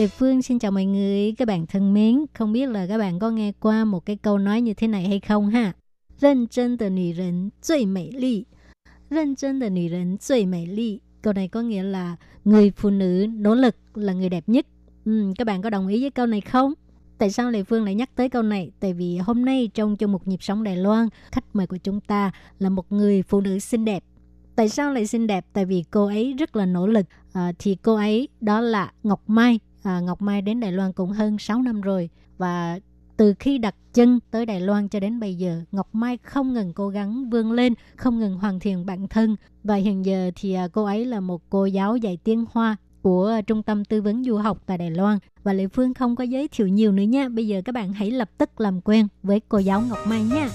Lê Phương xin chào mọi người, các bạn thân mến. Không biết là các bạn có nghe qua một cái câu nói như thế này hay không ha? 认真的女人最美丽。认真的女人最美丽。Câu này có nghĩa là người phụ nữ nỗ lực là người đẹp nhất. Ừ, các bạn có đồng ý với câu này không? Tại sao Lê Phương lại nhắc tới câu này? Tại vì hôm nay trong chương mục nhịp sống Đài Loan, khách mời của chúng ta là một người phụ nữ xinh đẹp. Tại sao lại xinh đẹp? Tại vì cô ấy rất là nỗ lực. À, thì cô ấy đó là Ngọc Mai. À, Ngọc Mai đến Đài Loan cũng hơn 6 năm rồi. Và từ khi đặt chân tới Đài Loan cho đến bây giờ, Ngọc Mai không ngừng cố gắng vươn lên, không ngừng hoàn thiện bản thân. Và hiện giờ thì à, cô ấy là một cô giáo dạy tiếng Hoa của Trung tâm Tư vấn Du học tại Đài Loan. Và Lệ Phương không có giới thiệu nhiều nữa nha. Bây giờ các bạn hãy lập tức làm quen với cô giáo Ngọc Mai nha.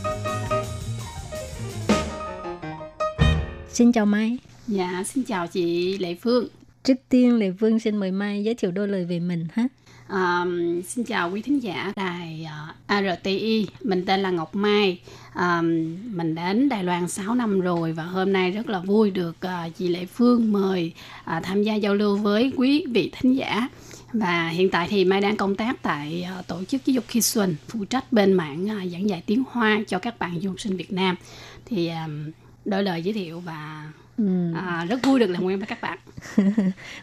Xin chào Mai. Dạ, xin chào chị Lệ Phương. Trước tiên Lệ Phương xin mời Mai giới thiệu đôi lời về mình ha. À, xin chào quý thính giả đài ờ, uh, RTI, mình tên là Ngọc Mai. À, mình đến Đài Loan 6 năm rồi và hôm nay rất là vui được uh, chị Lệ Phương mời uh, tham gia giao lưu với quý vị thính giả. Và hiện tại thì Mai đang công tác tại uh, tổ chức giáo dục Khi Xuân, phụ trách bên mảng uh, giảng dạy tiếng Hoa cho các bạn du học sinh Việt Nam. Thì um, đôi lời giới thiệu và Ừ. à, rất vui được làm quen với các bạn.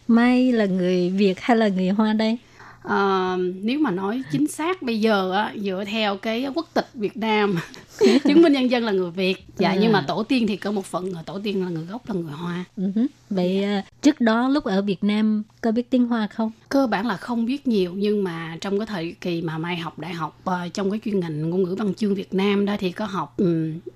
Mai là người Việt hay là người Hoa đây? Ờ, nếu mà nói chính xác bây giờ á, dựa theo cái quốc tịch Việt Nam chứng minh nhân dân là người Việt dạ À. nhưng mà tổ tiên thì có một phần là tổ tiên là người gốc là người Hoa Ừ. Vậy à, trước đó lúc ở Việt Nam có biết tiếng Hoa không? cơ bản là không biết nhiều nhưng mà trong cái thời kỳ mà Mai học đại học ờ, trong cái chuyên ngành ngôn ngữ văn chương Việt Nam đó thì có học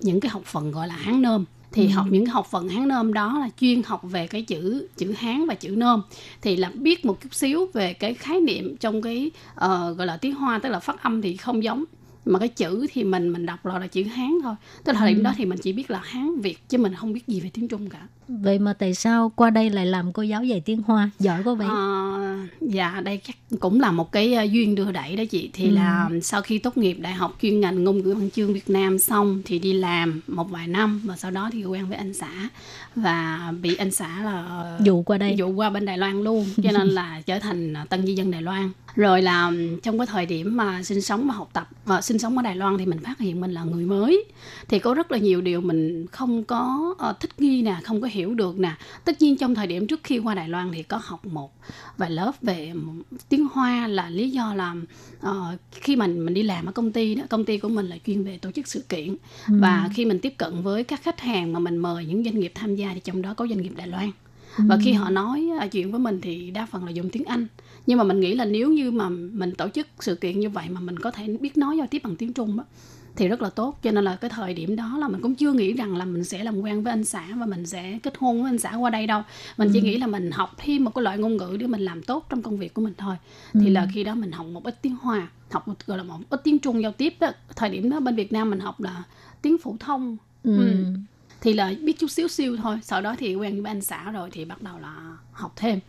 những cái học phần gọi là Hán Nôm thì học những học phần Hán Nôm đó là chuyên học về cái chữ chữ Hán và chữ Nôm. Thì là biết một chút xíu về cái khái niệm trong cái ờ, gọi là tiếng Hoa tức là phát âm thì không giống. Mà cái chữ thì mình mình đọc là, là chữ Hán thôi. Tức là thời điểm đó thì mình chỉ biết là Hán Việt chứ mình không biết gì về tiếng Trung cả Vậy mà tại sao qua đây lại làm cô giáo dạy tiếng Hoa? Giỏi quá vậy? Ờ, dạ đây chắc cũng là một cái ờ, duyên đưa đẩy đó chị thì Ừ. là sau khi tốt nghiệp đại học chuyên ngành ngôn ngữ văn chương Việt Nam xong thì đi làm một vài năm và sau đó thì quen với anh xã và bị anh xã là ờ, Dụ qua đây. dụ qua bên Đài Loan luôn cho nên là trở thành tân di dân Đài Loan rồi là trong cái thời điểm mà sinh sống và học tập và sinh sống ở Đài Loan thì mình phát hiện mình là người mới thì có rất là nhiều điều mình không có ờ, thích nghi nè không có hiểu được nè. Tất nhiên trong thời điểm trước khi qua Đài Loan thì có học một vài lớp về tiếng Hoa là lý do là ờ, khi mình mình đi làm ở công ty đó công ty của mình là chuyên về tổ chức sự kiện. Và khi mình tiếp cận với các khách hàng mà mình mời những doanh nghiệp tham gia thì trong đó có doanh nghiệp Đài Loan. Và khi họ nói à, chuyện với mình thì đa phần là dùng tiếng Anh. Nhưng mà mình nghĩ là nếu như mà mình tổ chức sự kiện như vậy mà mình có thể biết nói giao tiếp bằng tiếng Trung á thì rất là tốt. Cho nên là cái thời điểm đó là mình cũng chưa nghĩ rằng là mình sẽ làm quen với anh xã và mình sẽ kết hôn với anh xã qua đây đâu. Mình chỉ nghĩ là mình học thêm một cái loại ngôn ngữ để mình làm tốt trong công việc của mình thôi. Thì là khi đó mình học một ít tiếng Hoa học một, gọi là một ít tiếng Trung giao tiếp đó. Thời điểm đó bên Việt Nam mình học là tiếng phổ thông. Ừ. Ừ. thì là biết chút xíu xíu thôi. Sau đó thì quen với anh xã rồi thì bắt đầu là học thêm.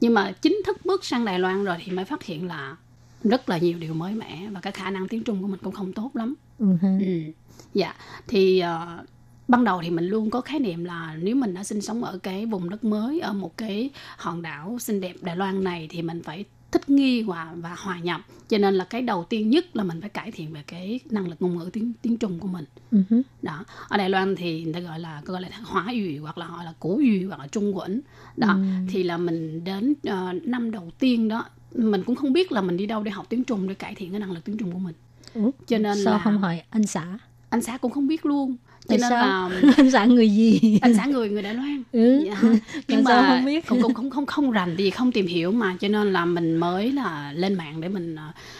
Nhưng mà chính thức bước sang Đài Loan rồi thì mới phát hiện là rất là nhiều điều mới mẻ và cái khả năng tiếng Trung của mình cũng không tốt lắm. Ha. ừ. dạ. Thì ờ, ban đầu thì mình luôn có khái niệm là nếu mình đã sinh sống ở cái vùng đất mới ở một cái hòn đảo xinh đẹp Đài Loan này thì mình phải thích nghi và và hòa nhập. Cho nên là cái đầu tiên nhất là mình phải cải thiện về cái năng lực ngôn ngữ tiếng tiếng Trung của mình. Hứ. đó. Ở Đài Loan thì người ta gọi là gọi là hóa 语 hoặc là họ là cổ 语 hoặc là trung quẩn đó. Thì là mình đến ờ, năm đầu tiên đó mình cũng không biết là mình đi đâu để học tiếng Trung để cải thiện cái năng lực tiếng Trung của mình Ủa, cho nên sao là không hỏi anh xã? anh xã cũng không biết luôn cho Tại nên sao? là anh xã người gì? anh xã người người Đài Loan Ừ. dạ. Tại nhưng sao mà không biết? cũng cũng không không không rành thì không tìm hiểu mà cho nên là mình mới là lên mạng để mình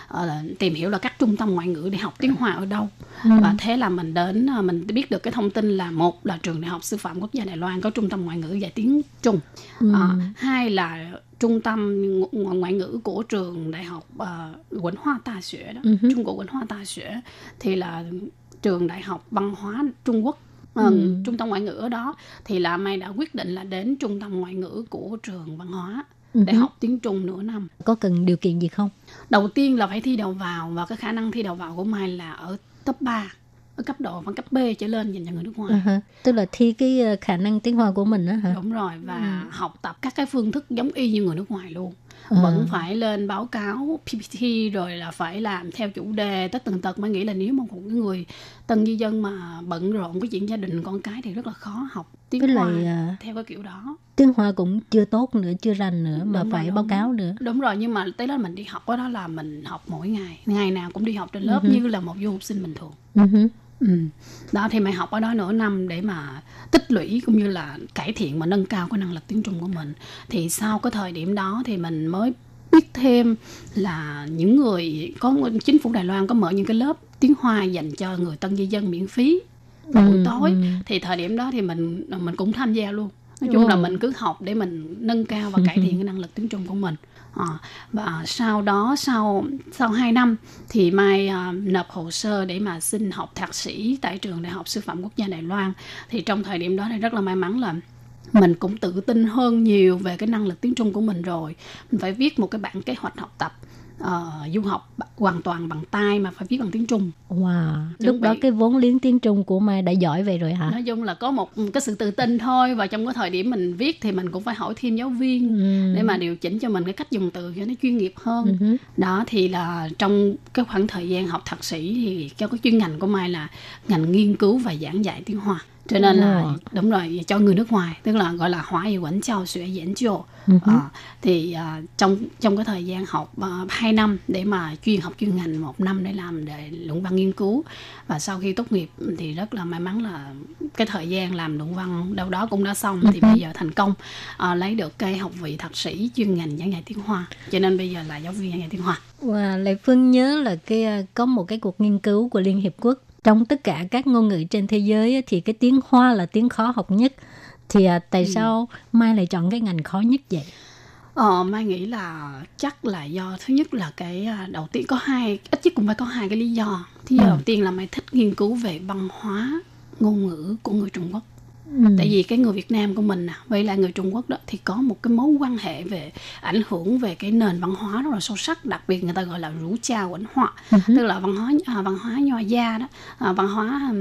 ờ, tìm hiểu là các trung tâm ngoại ngữ để học tiếng Hoa ở đâu Ừ. và thế là mình đến ờ, mình biết được cái thông tin là một là trường đại học sư phạm quốc gia Đài Loan có trung tâm ngoại ngữ dạy tiếng Trung Ừ. Ờ, hai là trung tâm ngoại, ngữ của trường đại học uh, Quỳnh Hoa Đại Xuế đó, Ừ. Trung Quốc Quỳnh Hoa Đại Xuế thì là trường đại học văn hóa Trung Quốc Ừ. ờ, trung tâm ngoại ngữ ở đó thì là Mai đã quyết định là đến trung tâm ngoại ngữ của trường văn hóa Ừ. để học tiếng Trung nửa năm. Có cần điều kiện gì không? Đầu tiên là phải thi đầu vào và cái khả năng thi đầu vào của Mai là ở top 3 ở cấp độ bằng cấp B trở lên dành cho người nước ngoài. Ha. Tức là thi cái ờ, khả năng tiếng Hoa của mình á hả? Đúng rồi và học tập các cái phương thức giống y như người nước ngoài luôn. À. Vẫn phải lên báo cáo PPT rồi là phải làm theo chủ đề tất tần tật. Mai nghĩ là nếu mà một người tân di dân mà bận rộn với chuyện gia đình con cái thì rất là khó học tiếng Với Hoa lại à, theo cái kiểu đó. tiếng Hoa cũng chưa tốt nữa, chưa rành nữa mà Đúng rồi, phải đúng. báo cáo nữa. Đúng rồi nhưng mà tới đó mình đi học đó, đó là mình học mỗi ngày, ngày nào cũng đi học trên lớp Ừ. như là một du học sinh bình thường. Hứ. Ừ. Đó thì mày học ở đó nửa năm để mà tích lũy cũng như là cải thiện và nâng cao cái năng lực tiếng Trung của mình. Thì sau cái thời điểm đó thì mình mới biết thêm là những người có chính phủ Đài Loan có mở những cái lớp tiếng Hoa dành cho người tân di dân miễn phí vào buổi Ừ, tối ừ. thì thời điểm đó thì mình mình cũng tham gia luôn nói chung là Ồ. mình cứ học để mình nâng cao và cải thiện cái năng lực tiếng Trung của mình à, và sau đó sau sau 2 năm thì Mai à, nộp hồ sơ để mà xin học thạc sĩ tại trường Đại học Sư phạm Quốc gia Đài Loan. Thì trong thời điểm đó thì rất là may mắn là mình cũng tự tin hơn nhiều về cái năng lực tiếng Trung của mình rồi. Mình phải viết một cái bản kế hoạch học tập ờ, du học hoàn toàn bằng tay mà phải viết bằng tiếng Trung Wow, Chuẩn lúc đó bị. cái vốn liếng tiếng Trung của Mai đã giỏi vậy rồi hả? nói chung là có một cái sự tự tin thôi và trong cái thời điểm mình viết thì mình cũng phải hỏi thêm giáo viên Ừ. để mà điều chỉnh cho mình cái cách dùng từ cho nó chuyên nghiệp hơn Ừ đó thì là trong cái khoảng thời gian học thạc sĩ thì cho cái chuyên ngành của mai là ngành nghiên cứu và giảng dạy tiếng hoa cho nên là Ồ. đúng rồi cho người nước ngoài tức là gọi là hóa y quẩn trao xuệ diễn chô Ừ. Ờ, thì à, trong trong cái thời gian học uh, 2 năm để mà chuyên học chuyên ngành một năm để làm để luận văn nghiên cứu. Và sau khi tốt nghiệp thì rất là may mắn là cái thời gian làm luận văn đâu đó cũng đã xong thì bây giờ thành công à, lấy được cái học vị thạc sĩ chuyên ngành giảng dạy tiếng Hoa. Cho nên bây giờ là giáo viên giảng dạy tiếng Hoa. Wow, Lệ Phương nhớ là cái à, có một cái cuộc nghiên cứu của Liên Hiệp Quốc trong tất cả các ngôn ngữ trên thế giới thì cái tiếng Hoa là tiếng khó học nhất. Thì à, tại Ừ. sao Mai lại chọn cái ngành khó nhất vậy? Ờ, Mai nghĩ là chắc là do thứ nhất là cái à, đầu tiên có hai ít nhất cũng phải có hai cái lý do. Thứ Ừ. đầu tiên là Mai thích nghiên cứu về văn hóa ngôn ngữ của người Trung Quốc. Ừ. Tại vì cái người Việt Nam của mình nè, với lại người Trung Quốc đó thì có một cái mối quan hệ về ảnh hưởng về cái nền văn hóa rất là sâu sắc, đặc biệt người ta gọi là rủ cha quẩn họa, hứ. tức là văn hóa à, văn hóa nho gia đó, à, văn hóa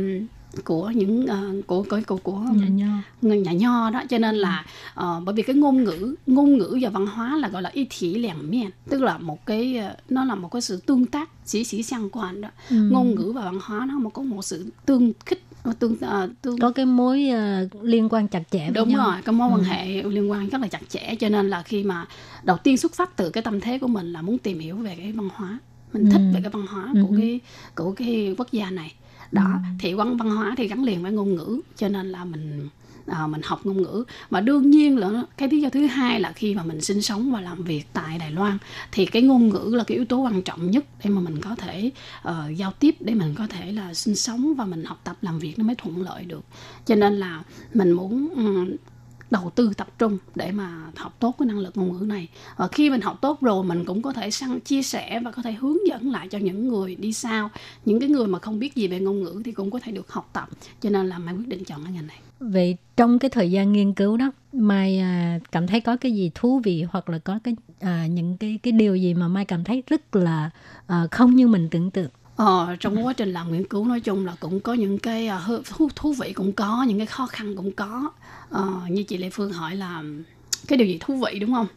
của những à, của của của, của Nhà nho. người nhà nho đó cho nên là ờ, bởi vì cái ngôn ngữ ngôn ngữ và văn hóa là gọi là y thị lẻng miền tức là một cái ờ, nó là một cái sự tương tác chỉ chỉ 相 quan đó Ừ. ngôn ngữ và văn hóa nó mà có một sự tương khích tương ờ, tương Có cái mối à, liên quan chặt chẽ với đúng nhau. rồi cái mối quan hệ liên quan rất là chặt chẽ cho nên là khi mà đầu tiên xuất phát từ cái tâm thế của mình là muốn tìm hiểu về cái văn hóa. Mình thích Ừ. về cái văn hóa Ừ của cái của cái quốc gia này. Đó thì văn văn hóa thì gắn liền với ngôn ngữ cho nên là mình à, mình học ngôn ngữ. Và đương nhiên là cái lý do thứ hai là khi mà mình sinh sống và làm việc tại Đài Loan thì cái ngôn ngữ là cái yếu tố quan trọng nhất để mà mình có thể uh, giao tiếp để mình có thể là sinh sống và mình học tập làm việc nó mới thuận lợi được. Cho nên là mình muốn um, đầu tư tập trung để mà học tốt cái năng lực ngôn ngữ này. Và khi mình học tốt rồi mình cũng có thể sang chia sẻ và có thể hướng dẫn lại cho những người đi sau. Những cái người mà không biết gì về ngôn ngữ thì cũng có thể được học tập. Cho nên là mai quyết định chọn cái ngành này. Vậy trong cái thời gian nghiên cứu đó, Mai à, cảm thấy có cái gì thú vị hoặc là có cái à, những cái cái điều gì mà Mai cảm thấy rất là à, không như mình tưởng tượng. Ờ, trong quá trình làm nghiên cứu nói chung là cũng có những cái hư- thú, thú vị cũng có những cái khó khăn cũng có. Ờ, như chị Lê Phương hỏi là cái điều gì thú vị đúng không?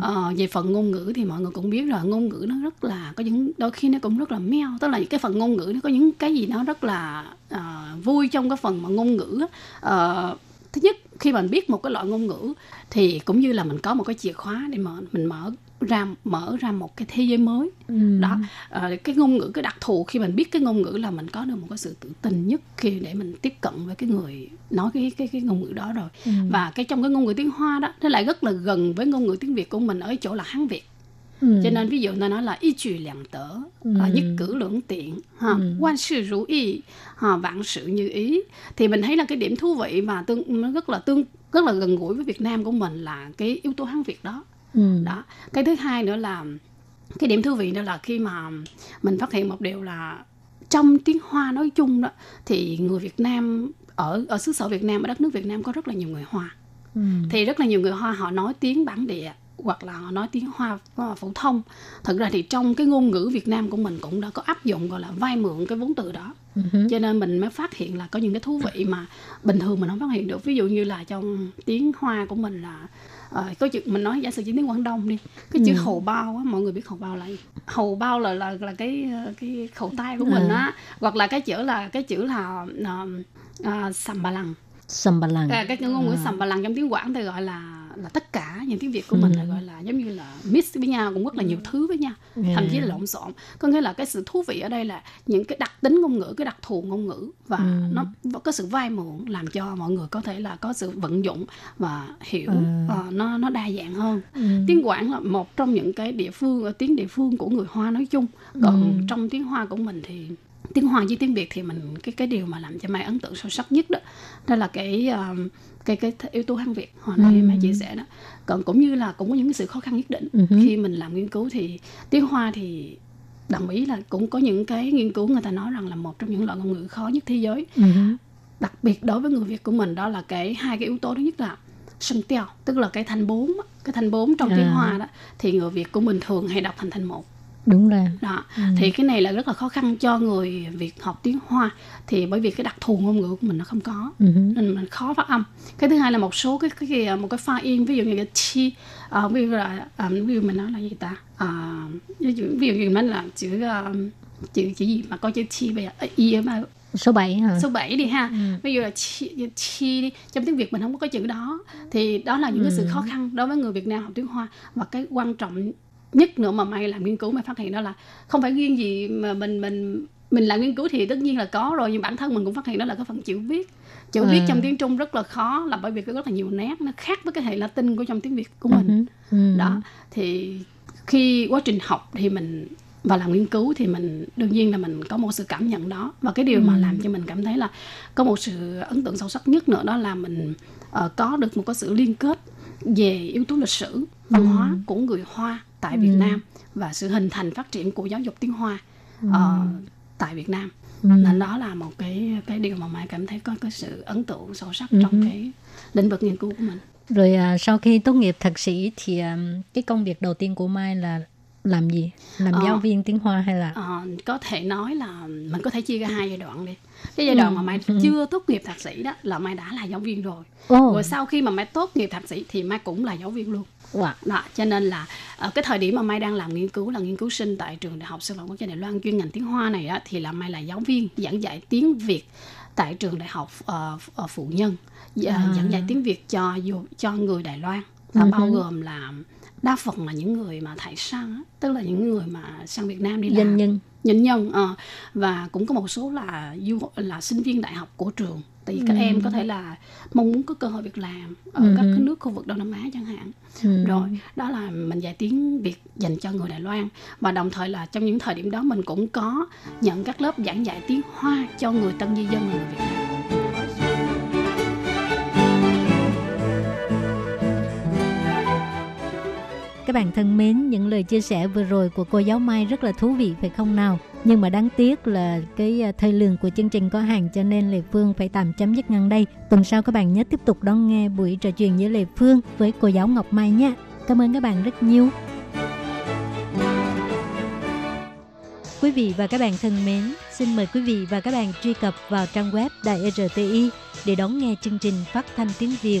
Ờ, về phần ngôn ngữ thì mọi người cũng biết rồi ngôn ngữ nó rất là có những đôi khi nó cũng rất là meo tức là cái phần ngôn ngữ nó có những cái gì nó rất là à, vui trong cái phần mà ngôn ngữ. Ờ, thứ nhất khi mình biết một cái loại ngôn ngữ thì cũng như là mình có một cái chìa khóa để mở mình mở ra mở ra một cái thế giới mới ừ. đó à, cái ngôn ngữ cái đặc thù khi mình biết cái ngôn ngữ là mình có được một cái sự tự tin nhất khi để mình tiếp cận với cái người nói cái cái cái ngôn ngữ đó rồi ừ. và cái trong cái ngôn ngữ tiếng hoa đó nó lại rất là gần với ngôn ngữ tiếng việt của mình ở chỗ là hán việt Ừ. cho nên ví dụ nó nói là y trừ làm tở ừ. nhất cử lưỡng tiện ha, ừ. quan sự rủ y ha, vạn sự như ý thì mình thấy là cái điểm thú vị mà tương nó rất là tương rất là gần gũi với Việt Nam của mình là cái yếu tố Hán Việt đó Ừ. đó cái thứ hai nữa là cái điểm thú vị nữa là khi mà mình phát hiện một điều là trong tiếng Hoa nói chung đó thì người Việt Nam ở ở xứ sở Việt Nam ở đất nước Việt Nam có rất là nhiều người Hoa Ừ. thì rất là nhiều người Hoa họ nói tiếng bản địa hoặc là họ nói tiếng Hoa phổ thông thật ra thì trong cái ngôn ngữ Việt Nam của mình cũng đã có áp dụng gọi là vay mượn cái vốn từ đó hứ. cho nên mình mới phát hiện là có những cái thú vị mà bình thường mình không phát hiện được ví dụ như là trong tiếng Hoa của mình là ờ, có chữ mình nói giả sử chỉ tiếng Quảng Đông đi cái chữ Ừ. hầu bao á mọi người biết hầu bao là gì? hầu bao là là là cái ờ, cái khẩu tay của mình á hoặc là cái chữ là cái chữ là uh, sầm bà lằng Sầm bà lằng. À, cái ngôn ngữ À. sầm bà lằng trong tiếng Quảng thì gọi là là tất cả những tiếng Việt của mình Ừ. là gọi là giống như là mix với nhau cũng rất là nhiều thứ với nhau thậm chí là lộn xộn có nghĩa là cái sự thú vị ở đây là những cái đặc tính ngôn ngữ cái đặc thù ngôn ngữ và Ừ. nó có sự vai mượn làm cho mọi người có thể là có sự vận dụng và hiểu Ừ. ờ, nó nó đa dạng hơn Ừ. tiếng Quảng là một trong những cái địa phương ở tiếng địa phương của người Hoa nói chung còn Ừ. trong tiếng Hoa của mình thì tiếng Hoa với tiếng Việt thì mình cái cái điều mà làm cho Mai ấn tượng sâu sắc nhất đó đó là cái um, cái cái yếu tố Hán Việt hồi nãy Ừ. Mai chia sẻ đó. Còn cũng như là cũng có những cái sự khó khăn nhất định. Ừ khi mình làm nghiên cứu thì tiếng Hoa thì đồng ý là cũng có những cái nghiên cứu người ta nói rằng là một trong những loại ngôn ngữ khó nhất thế giới. Ừ đặc biệt đối với người Việt của mình đó là cái hai cái yếu tố thứ nhất là sân teo tức là cái thanh bốn cái thanh bốn trong tiếng À. Hoa đó thì người Việt của mình thường hay đọc thành thanh một Đúng rồi. đó. Ừ. thì cái này là rất là khó khăn cho người Việt học tiếng Hoa. Thì bởi vì cái đặc thù ngôn ngữ của mình nó không có Ừ nên mình khó phát âm. Cái thứ hai là một số cái cái, cái một cái pha yên ví dụ như cái chi à, ví dụ là à, ví dụ mình nói là gì ta? À, ví dụ ví dụ như mình là chữ à, chữ chữ gì mà có chữ chi bây giờ? Y mà Số 7 hả? số 7 đi ha. Ừ. ví dụ là chi, chi đi. Trong tiếng Việt mình không có cái chữ đó. Thì đó là những cái Ừ. sự khó khăn đối với người Việt Nam học tiếng Hoa. Và cái quan trọng nhất nữa mà may làm nghiên cứu mới phát hiện đó là không phải riêng gì mà mình mình mình làm nghiên cứu thì tất nhiên là có rồi nhưng bản thân mình cũng phát hiện đó là cái phần chữ viết chữ viết À. trong tiếng Trung rất là khó là bởi vì có rất là nhiều nét nó khác với cái hệ Latin của trong tiếng Việt của mình Ừ. Ừ. đó thì khi quá trình học thì mình và làm nghiên cứu thì mình đương nhiên là mình có một sự cảm nhận đó và cái điều mà Ừ. làm cho mình cảm thấy là có một sự ấn tượng sâu sắc nhất nữa đó là mình ờ, có được một cái sự liên kết về yếu tố lịch sử văn hóa Ừ. của người Hoa tại Việt Ừ. Nam và sự hình thành phát triển của giáo dục tiếng Hoa ờ, tại Việt Nam Ừ. nên đó là một cái cái điều mà mai cảm thấy có cái sự ấn tượng sâu sắc Ừ. trong cái lĩnh vực nghiên cứu của mình Rồi à, sau khi tốt nghiệp thạc sĩ thì à, cái công việc đầu tiên của Mai là làm gì? Làm Ờ. giáo viên tiếng Hoa hay là Ờ, có thể nói là mình có thể chia ra hai giai đoạn đi cái giai đoạn Ừ, mà mai ừ. chưa tốt nghiệp thạc sĩ đó là mai đã là giáo viên rồi Ồ, rồi sau khi mà mai tốt nghiệp thạc sĩ thì mai cũng là giáo viên luôn wow. đó cho nên là ở cái thời điểm mà mai đang làm nghiên cứu là nghiên cứu sinh tại trường đại học sư phạm quốc gia đài loan chuyên ngành tiếng hoa này á, thì là mai là giáo viên giảng dạy tiếng việt tại trường đại học ờ, ờ, phụ nhân Dạ, À. giảng dạy tiếng việt cho cho người đài loan và Ừ bao gồm là đa phần là những người mà thải sang tức là những người mà sang việt nam đi làm Doanh nhân. nhân nhân ờ. và cũng có một số là du là sinh viên đại học của trường tại vì các Ừ. em có thể là mong muốn có cơ hội việc làm ở Ừ các cái nước khu vực đông nam á chẳng hạn Ừ. rồi đó là mình dạy tiếng việt dành cho người đài loan và đồng thời là trong những thời điểm đó mình cũng có nhận các lớp giảng dạy tiếng hoa cho người tân di dân là người việt nam Các bạn thân mến, những lời chia sẻ vừa rồi của cô giáo Mai rất là thú vị phải không nào? Nhưng mà đáng tiếc là cái à, thời lượng của chương trình có hàng cho nên Lê Phương phải tạm chấm dứt ngang đây. Tuần sau các bạn nhớ tiếp tục đón nghe buổi trò chuyện giữa Lê Phương với cô giáo Ngọc Mai nhé. Cảm ơn các bạn rất nhiều. Quý vị và các bạn thân mến, xin mời quý vị và các bạn truy cập vào trang web Đài RTI để đón nghe chương trình phát thanh tiếng Việt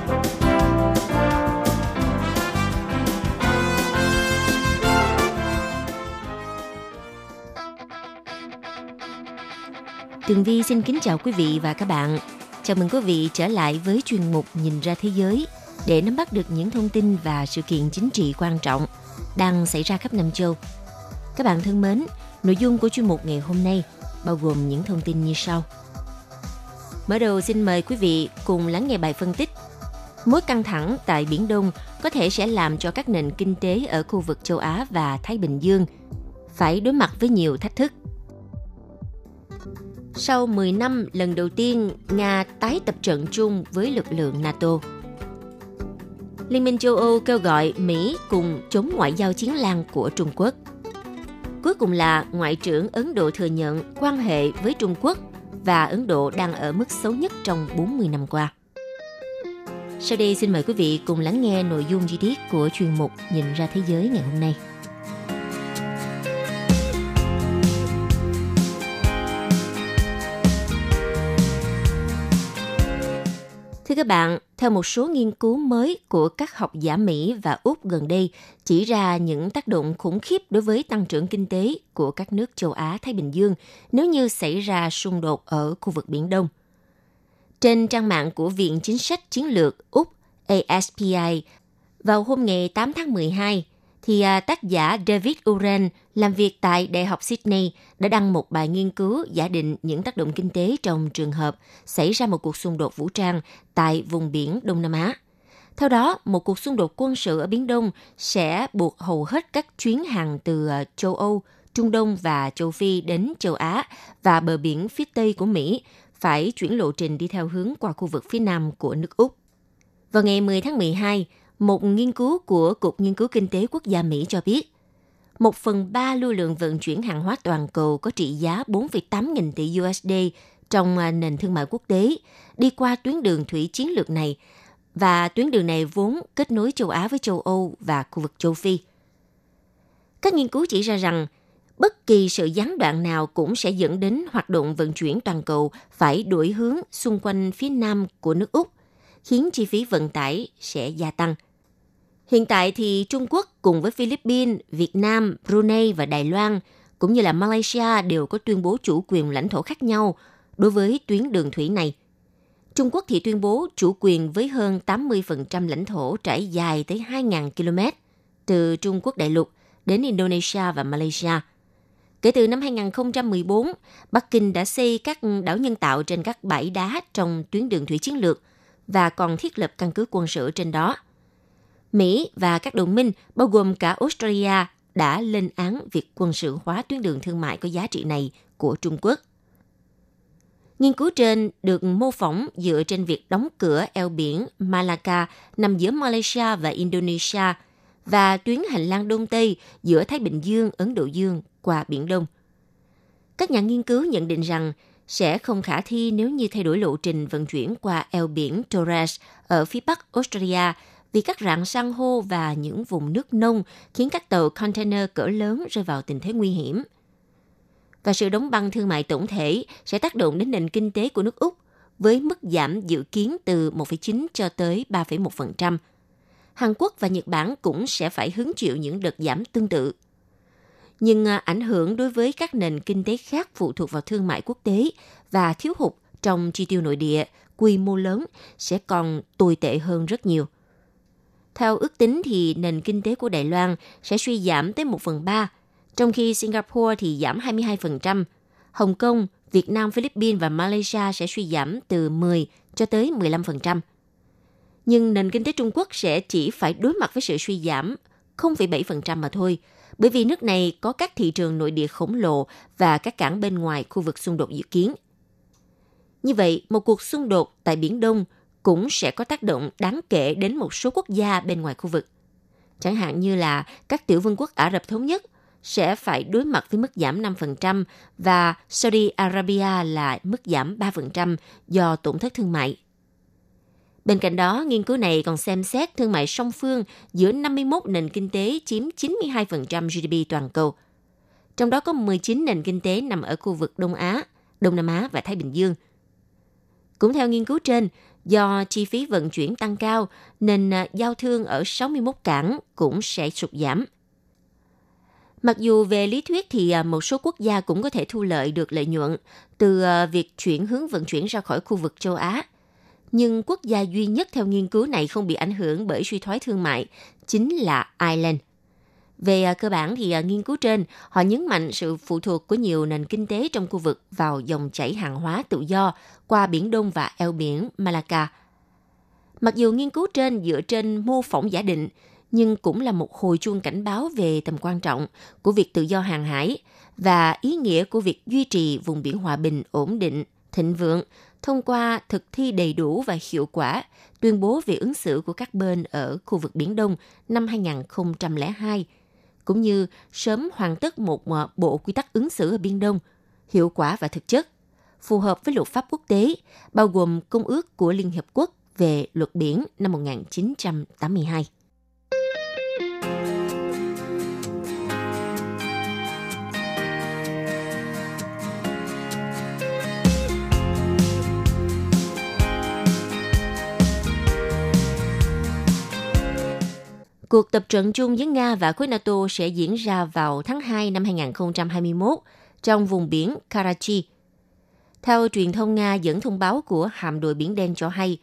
Tường Vi xin kính chào quý vị và các bạn. Chào mừng quý vị trở lại với chuyên mục Nhìn ra thế giới để nắm bắt được những thông tin và sự kiện chính trị quan trọng đang xảy ra khắp Nam châu. Các bạn thân mến, nội dung của chuyên mục ngày hôm nay bao gồm những thông tin như sau. Mở đầu xin mời quý vị cùng lắng nghe bài phân tích Mối căng thẳng tại Biển Đông có thể sẽ làm cho các nền kinh tế ở khu vực châu Á và Thái Bình Dương phải đối mặt với nhiều thách thức. Sau 10 năm, lần đầu tiên Nga tái tập trận chung với lực lượng NATO. Liên minh châu Âu kêu gọi Mỹ cùng chống ngoại giao chiến lan của Trung Quốc. Cuối cùng là Ngoại trưởng Ấn Độ thừa nhận quan hệ với Trung Quốc và Ấn Độ đang ở mức xấu nhất trong 40 năm qua. Sau đây xin mời quý vị cùng lắng nghe nội dung chi tiết của chuyên mục Nhìn ra thế giới ngày hôm nay. Thưa các bạn, theo một số nghiên cứu mới của các học giả Mỹ và Úc gần đây chỉ ra những tác động khủng khiếp đối với tăng trưởng kinh tế của các nước châu Á Thái Bình Dương nếu như xảy ra xung đột ở khu vực Biển Đông. Trên trang mạng của Viện Chính sách Chiến lược Úc ASPI vào hôm ngày 8 tháng 12, thì à, tác giả David Uren làm việc tại Đại học Sydney đã đăng một bài nghiên cứu giả định những tác động kinh tế trong trường hợp xảy ra một cuộc xung đột vũ trang tại vùng biển Đông Nam Á. Theo đó, một cuộc xung đột quân sự ở Biển Đông sẽ buộc hầu hết các chuyến hàng từ à, châu Âu, Trung Đông và châu Phi đến châu Á và bờ biển phía Tây của Mỹ phải chuyển lộ trình đi theo hướng qua khu vực phía Nam của nước Úc. Vào ngày 10 tháng 12, một nghiên cứu của Cục Nghiên cứu Kinh tế Quốc gia Mỹ cho biết, một phần ba lưu lượng vận chuyển hàng hóa toàn cầu có trị giá 4,8 nghìn tỷ USD trong à, nền thương mại quốc tế đi qua tuyến đường thủy chiến lược này và tuyến đường này vốn kết nối châu Á với châu Âu và khu vực châu Phi. Các nghiên cứu chỉ ra rằng bất kỳ sự gián đoạn nào cũng sẽ dẫn đến hoạt động vận chuyển toàn cầu phải đổi hướng xung quanh phía nam của nước Úc, khiến chi phí vận tải sẽ gia tăng – Hiện tại thì Trung Quốc cùng với Philippines, Việt Nam, Brunei và Đài Loan cũng như là Malaysia đều có tuyên bố chủ quyền lãnh thổ khác nhau đối với tuyến đường thủy này. Trung Quốc thì tuyên bố chủ quyền với hơn 80% lãnh thổ trải dài tới 2.000 km từ Trung Quốc đại lục đến Indonesia và Malaysia. Kể từ năm 2014, Bắc Kinh đã xây các đảo nhân tạo trên các bãi đá trong tuyến đường thủy chiến lược và còn thiết lập căn cứ quân sự trên đó – Mỹ và các đồng minh, bao gồm cả Australia, đã lên án việc quân sự hóa tuyến đường thương mại có giá trị này của Trung Quốc. Nghiên cứu trên được mô phỏng dựa trên việc đóng cửa eo biển Malacca nằm giữa Malaysia và Indonesia và tuyến hành lang Đông Tây giữa Thái Bình Dương, Ấn Độ Dương qua Biển Đông. Các nhà nghiên cứu nhận định rằng sẽ không khả thi nếu như thay đổi lộ trình vận chuyển qua eo biển Torres ở phía bắc Australia vì các rạn san hô và những vùng nước nông khiến các tàu container cỡ lớn rơi vào tình thế nguy hiểm. Và sự đóng băng thương mại tổng thể sẽ tác động đến nền kinh tế của nước Úc với mức giảm dự kiến từ 1,9 cho tới 3,1%. Hàn Quốc và Nhật Bản cũng sẽ phải hứng chịu những đợt giảm tương tự. Nhưng à, ảnh hưởng đối với các nền kinh tế khác phụ thuộc vào thương mại quốc tế và thiếu hụt trong chi tiêu nội địa quy mô lớn sẽ còn tồi tệ hơn rất nhiều – theo ước tính thì nền kinh tế của Đài Loan sẽ suy giảm tới 1 phần 3, trong khi Singapore thì giảm 22%, Hồng Kông, Việt Nam, Philippines và Malaysia sẽ suy giảm từ 10 cho tới 15%. Nhưng nền kinh tế Trung Quốc sẽ chỉ phải đối mặt với sự suy giảm 0,7% mà thôi, bởi vì nước này có các thị trường nội địa khổng lồ và các cảng bên ngoài khu vực xung đột dự kiến. Như vậy, một cuộc xung đột tại Biển Đông – cũng sẽ có tác động đáng kể đến một số quốc gia bên ngoài khu vực. Chẳng hạn như là các tiểu vương quốc Ả Rập Thống Nhất, sẽ phải đối mặt với mức giảm 5% và Saudi Arabia là mức giảm 3% do tổn thất thương mại. Bên cạnh đó, nghiên cứu này còn xem xét thương mại song phương giữa 51 nền kinh tế chiếm 92% GDP toàn cầu. Trong đó có 19 nền kinh tế nằm ở khu vực Đông Á, Đông Nam Á và Thái Bình Dương. Cũng theo nghiên cứu trên, do chi phí vận chuyển tăng cao nên à, giao thương ở 61 cảng cũng sẽ sụt giảm. Mặc dù về lý thuyết thì à, một số quốc gia cũng có thể thu lợi được lợi nhuận từ à, việc chuyển hướng vận chuyển ra khỏi khu vực châu Á, nhưng quốc gia duy nhất theo nghiên cứu này không bị ảnh hưởng bởi suy thoái thương mại chính là Ireland. Về à, cơ bản thì à, nghiên cứu trên, họ nhấn mạnh sự phụ thuộc của nhiều nền kinh tế trong khu vực vào dòng chảy hàng hóa tự do qua Biển Đông và eo biển Malacca. Mặc dù nghiên cứu trên dựa trên mô phỏng giả định, nhưng cũng là một hồi chuông cảnh báo về tầm quan trọng của việc tự do hàng hải và ý nghĩa của việc duy trì vùng biển hòa bình, ổn định, thịnh vượng thông qua thực thi đầy đủ và hiệu quả tuyên bố về ứng xử của các bên ở khu vực Biển Đông năm 2002, cũng như sớm hoàn tất một bộ quy tắc ứng xử ở Biên Đông, hiệu quả và thực chất, phù hợp với luật pháp quốc tế, bao gồm Công ước của Liên Hiệp Quốc về luật biển năm 1982. Cuộc tập trận chung với Nga và khối NATO sẽ diễn ra vào tháng 2 năm 2021 trong vùng biển Karachi. Theo truyền thông Nga dẫn thông báo của hạm đội Biển Đen cho hay,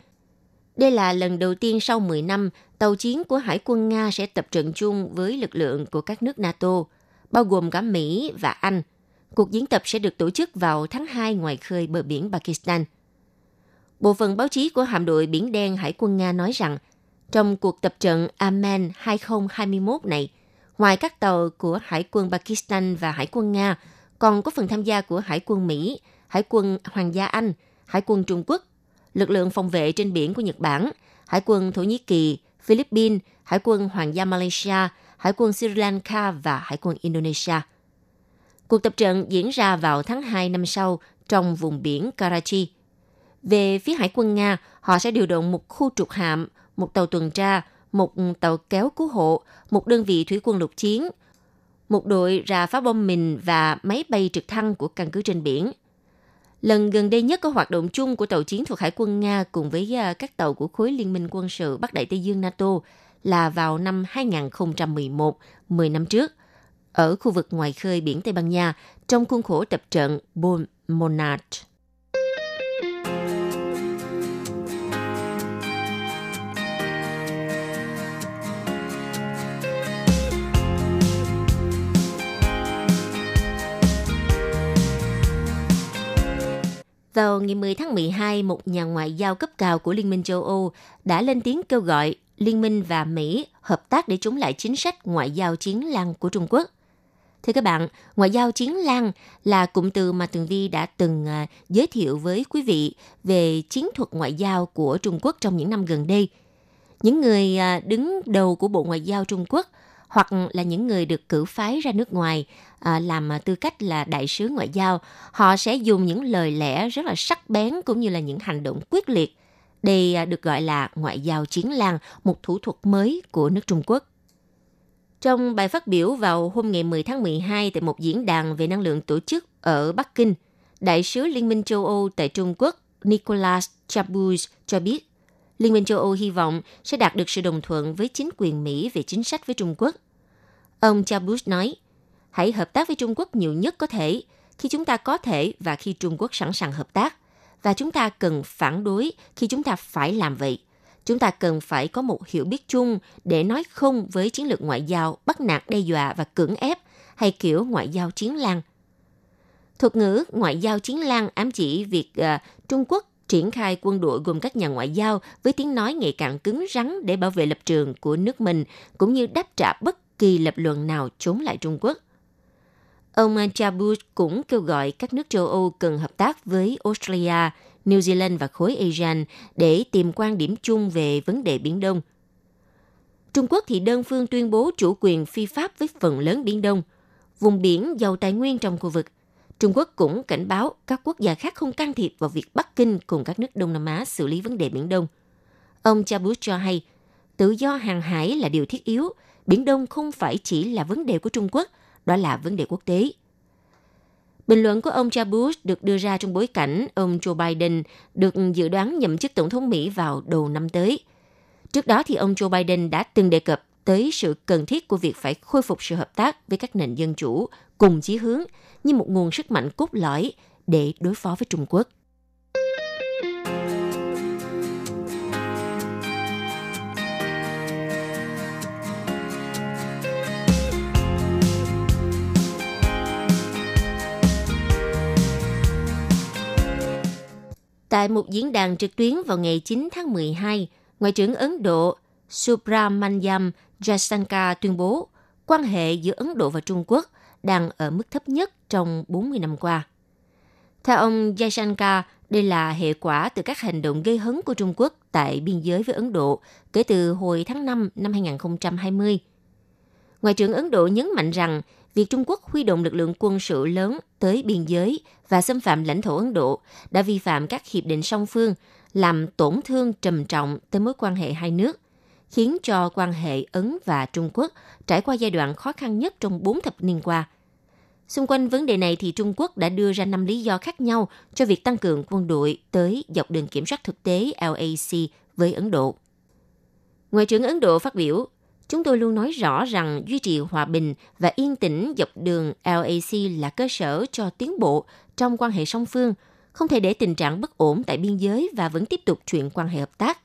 đây là lần đầu tiên sau 10 năm tàu chiến của Hải quân Nga sẽ tập trận chung với lực lượng của các nước NATO, bao gồm cả Mỹ và Anh. Cuộc diễn tập sẽ được tổ chức vào tháng 2 ngoài khơi bờ biển Pakistan. Bộ phận báo chí của hạm đội Biển Đen Hải quân Nga nói rằng trong cuộc tập trận Amman 2021 này, ngoài các tàu của Hải quân Pakistan và Hải quân Nga, còn có phần tham gia của Hải quân Mỹ, Hải quân Hoàng gia Anh, Hải quân Trung Quốc, lực lượng phòng vệ trên biển của Nhật Bản, Hải quân Thổ Nhĩ Kỳ, Philippines, Hải quân Hoàng gia Malaysia, Hải quân Sri Lanka và Hải quân Indonesia. Cuộc tập trận diễn ra vào tháng 2 năm sau trong vùng biển Karachi. Về phía Hải quân Nga, họ sẽ điều động một khu trục hạm, một tàu tuần tra, một tàu kéo cứu hộ, một đơn vị thủy quân lục chiến, một đội rà phá bom mìn và máy bay trực thăng của căn cứ trên biển. Lần gần đây nhất có hoạt động chung của tàu chiến thuộc Hải quân Nga cùng với à, các tàu của khối liên minh quân sự Bắc Đại Tây Dương NATO là vào năm 2011, 10 năm trước, ở khu vực ngoài khơi biển Tây Ban Nha trong khuôn khổ tập trận Bon Monat. Vào ngày 10 tháng 12, một nhà ngoại giao cấp cao của Liên minh châu Âu đã lên tiếng kêu gọi Liên minh và Mỹ hợp tác để chống lại chính sách ngoại giao chiến lăng của Trung Quốc. Thưa các bạn, ngoại giao chiến lăng là cụm từ mà Tường Vi đã từng à, giới thiệu với quý vị về chiến thuật ngoại giao của Trung Quốc trong những năm gần đây. Những người à, đứng đầu của Bộ Ngoại giao Trung Quốc hoặc là những người được cử phái ra nước ngoài À, làm tư cách là đại sứ ngoại giao, họ sẽ dùng những lời lẽ rất là sắc bén cũng như là những hành động quyết liệt. Đây à, được gọi là ngoại giao chiến lan, một thủ thuật mới của nước Trung Quốc. Trong bài phát biểu vào hôm ngày 10 tháng 12 tại một diễn đàn về năng lượng tổ chức ở Bắc Kinh, Đại sứ Liên minh châu Âu tại Trung Quốc Nicolas Chabuz cho biết Liên minh châu Âu hy vọng sẽ đạt được sự đồng thuận với chính quyền Mỹ về chính sách với Trung Quốc. Ông Chabuz nói, hãy hợp tác với Trung Quốc nhiều nhất có thể khi chúng ta có thể và khi Trung Quốc sẵn sàng hợp tác. Và chúng ta cần phản đối khi chúng ta phải làm vậy. Chúng ta cần phải có một hiểu biết chung để nói không với chiến lược ngoại giao bắt nạt đe dọa và cưỡng ép hay kiểu ngoại giao chiến lan. Thuật ngữ ngoại giao chiến lan ám chỉ việc uh, Trung Quốc triển khai quân đội gồm các nhà ngoại giao với tiếng nói ngày càng cứng rắn để bảo vệ lập trường của nước mình, cũng như đáp trả bất kỳ lập luận nào chống lại Trung Quốc. Ông Chabut cũng kêu gọi các nước châu Âu cần hợp tác với Australia, New Zealand và khối ASEAN để tìm quan điểm chung về vấn đề Biển Đông. Trung Quốc thì đơn phương tuyên bố chủ quyền phi pháp với phần lớn Biển Đông. vùng biển giàu tài nguyên trong khu vực. Trung Quốc cũng cảnh báo các quốc gia khác không can thiệp vào việc Bắc Kinh cùng các nước Đông Nam Á xử lý vấn đề Biển Đông. Ông Chabut cho hay, tự do hàng hải là điều thiết yếu, Biển Đông không phải chỉ là vấn đề của Trung Quốc, đó là vấn đề quốc tế. Bình luận của ông Chabus được đưa ra trong bối cảnh ông Joe Biden được dự đoán nhậm chức tổng thống Mỹ vào đầu năm tới. Trước đó thì ông Joe Biden đã từng đề cập tới sự cần thiết của việc phải khôi phục sự hợp tác với các nền dân chủ cùng chí hướng như một nguồn sức mạnh cốt lõi để đối phó với Trung Quốc. Tại một diễn đàn trực tuyến vào ngày 9 tháng 12, Ngoại trưởng Ấn Độ Subramanyam Jaishankar tuyên bố quan hệ giữa Ấn Độ và Trung Quốc đang ở mức thấp nhất trong 40 năm qua. Theo ông Jaishankar, đây là hệ quả từ các hành động gây hấn của Trung Quốc tại biên giới với Ấn Độ kể từ hồi tháng 5 năm 2020. Ngoại trưởng Ấn Độ nhấn mạnh rằng việc Trung Quốc huy động lực lượng quân sự lớn tới biên giới và xâm phạm lãnh thổ Ấn Độ đã vi phạm các hiệp định song phương, làm tổn thương trầm trọng tới mối quan hệ hai nước, khiến cho quan hệ Ấn và Trung Quốc trải qua giai đoạn khó khăn nhất trong bốn thập niên qua. Xung quanh vấn đề này thì Trung Quốc đã đưa ra năm lý do khác nhau cho việc tăng cường quân đội tới dọc đường kiểm soát thực tế LAC với Ấn Độ. Ngoại trưởng Ấn Độ phát biểu, chúng tôi luôn nói rõ rằng duy trì hòa bình và yên tĩnh dọc đường LAC là cơ sở cho tiến bộ trong quan hệ song phương, không thể để tình trạng bất ổn tại biên giới và vẫn tiếp tục chuyện quan hệ hợp tác.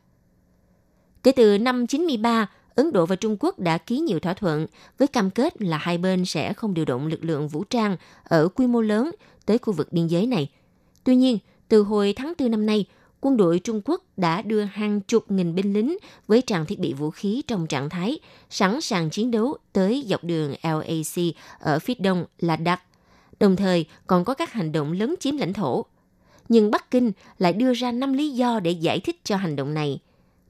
Kể từ năm 93, Ấn Độ và Trung Quốc đã ký nhiều thỏa thuận với cam kết là hai bên sẽ không điều động lực lượng vũ trang ở quy mô lớn tới khu vực biên giới này. Tuy nhiên, từ hồi tháng 4 năm nay, quân đội Trung Quốc đã đưa hàng chục nghìn binh lính với trang thiết bị vũ khí trong trạng thái sẵn sàng chiến đấu tới dọc đường LAC ở phía đông Ladakh, đồng thời còn có các hành động lớn chiếm lãnh thổ. Nhưng Bắc Kinh lại đưa ra 5 lý do để giải thích cho hành động này,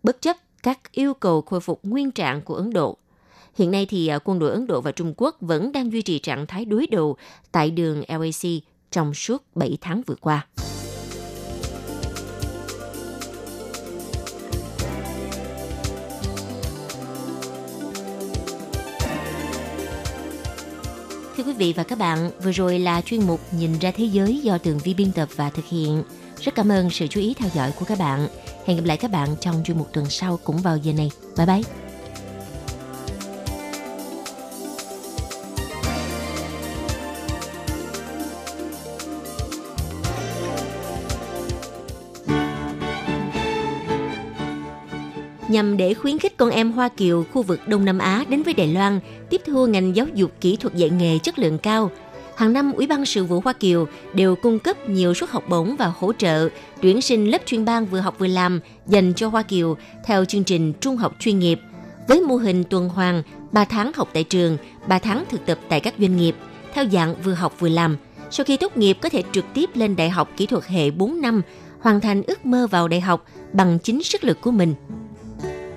bất chấp các yêu cầu khôi phục nguyên trạng của Ấn Độ. Hiện nay thì à, quân đội Ấn Độ và Trung Quốc vẫn đang duy trì trạng thái đối đầu tại đường LAC trong suốt 7 tháng vừa qua. Thưa quý vị và các bạn, vừa rồi là chuyên mục Nhìn ra thế giới do Tường Vi biên tập và thực hiện. Rất cảm ơn sự chú ý theo dõi của các bạn. Hẹn gặp lại các bạn trong chuyên mục tuần sau cũng vào giờ này. Bye bye! Nhằm để khuyến khích con em Hoa Kiều khu vực Đông Nam Á đến với Đài Loan tiếp thu ngành giáo dục kỹ thuật dạy nghề chất lượng cao. Hàng năm, Ủy ban Sự vụ Hoa Kiều đều cung cấp nhiều suất học bổng và hỗ trợ tuyển sinh lớp chuyên ban vừa học vừa làm dành cho Hoa Kiều theo chương trình trung học chuyên nghiệp với mô hình tuần hoàn 3 tháng học tại trường, 3 tháng thực tập tại các doanh nghiệp theo dạng vừa học vừa làm. Sau khi tốt nghiệp có thể trực tiếp lên đại học kỹ thuật hệ 4 năm, hoàn thành ước mơ vào đại học bằng chính sức lực của mình.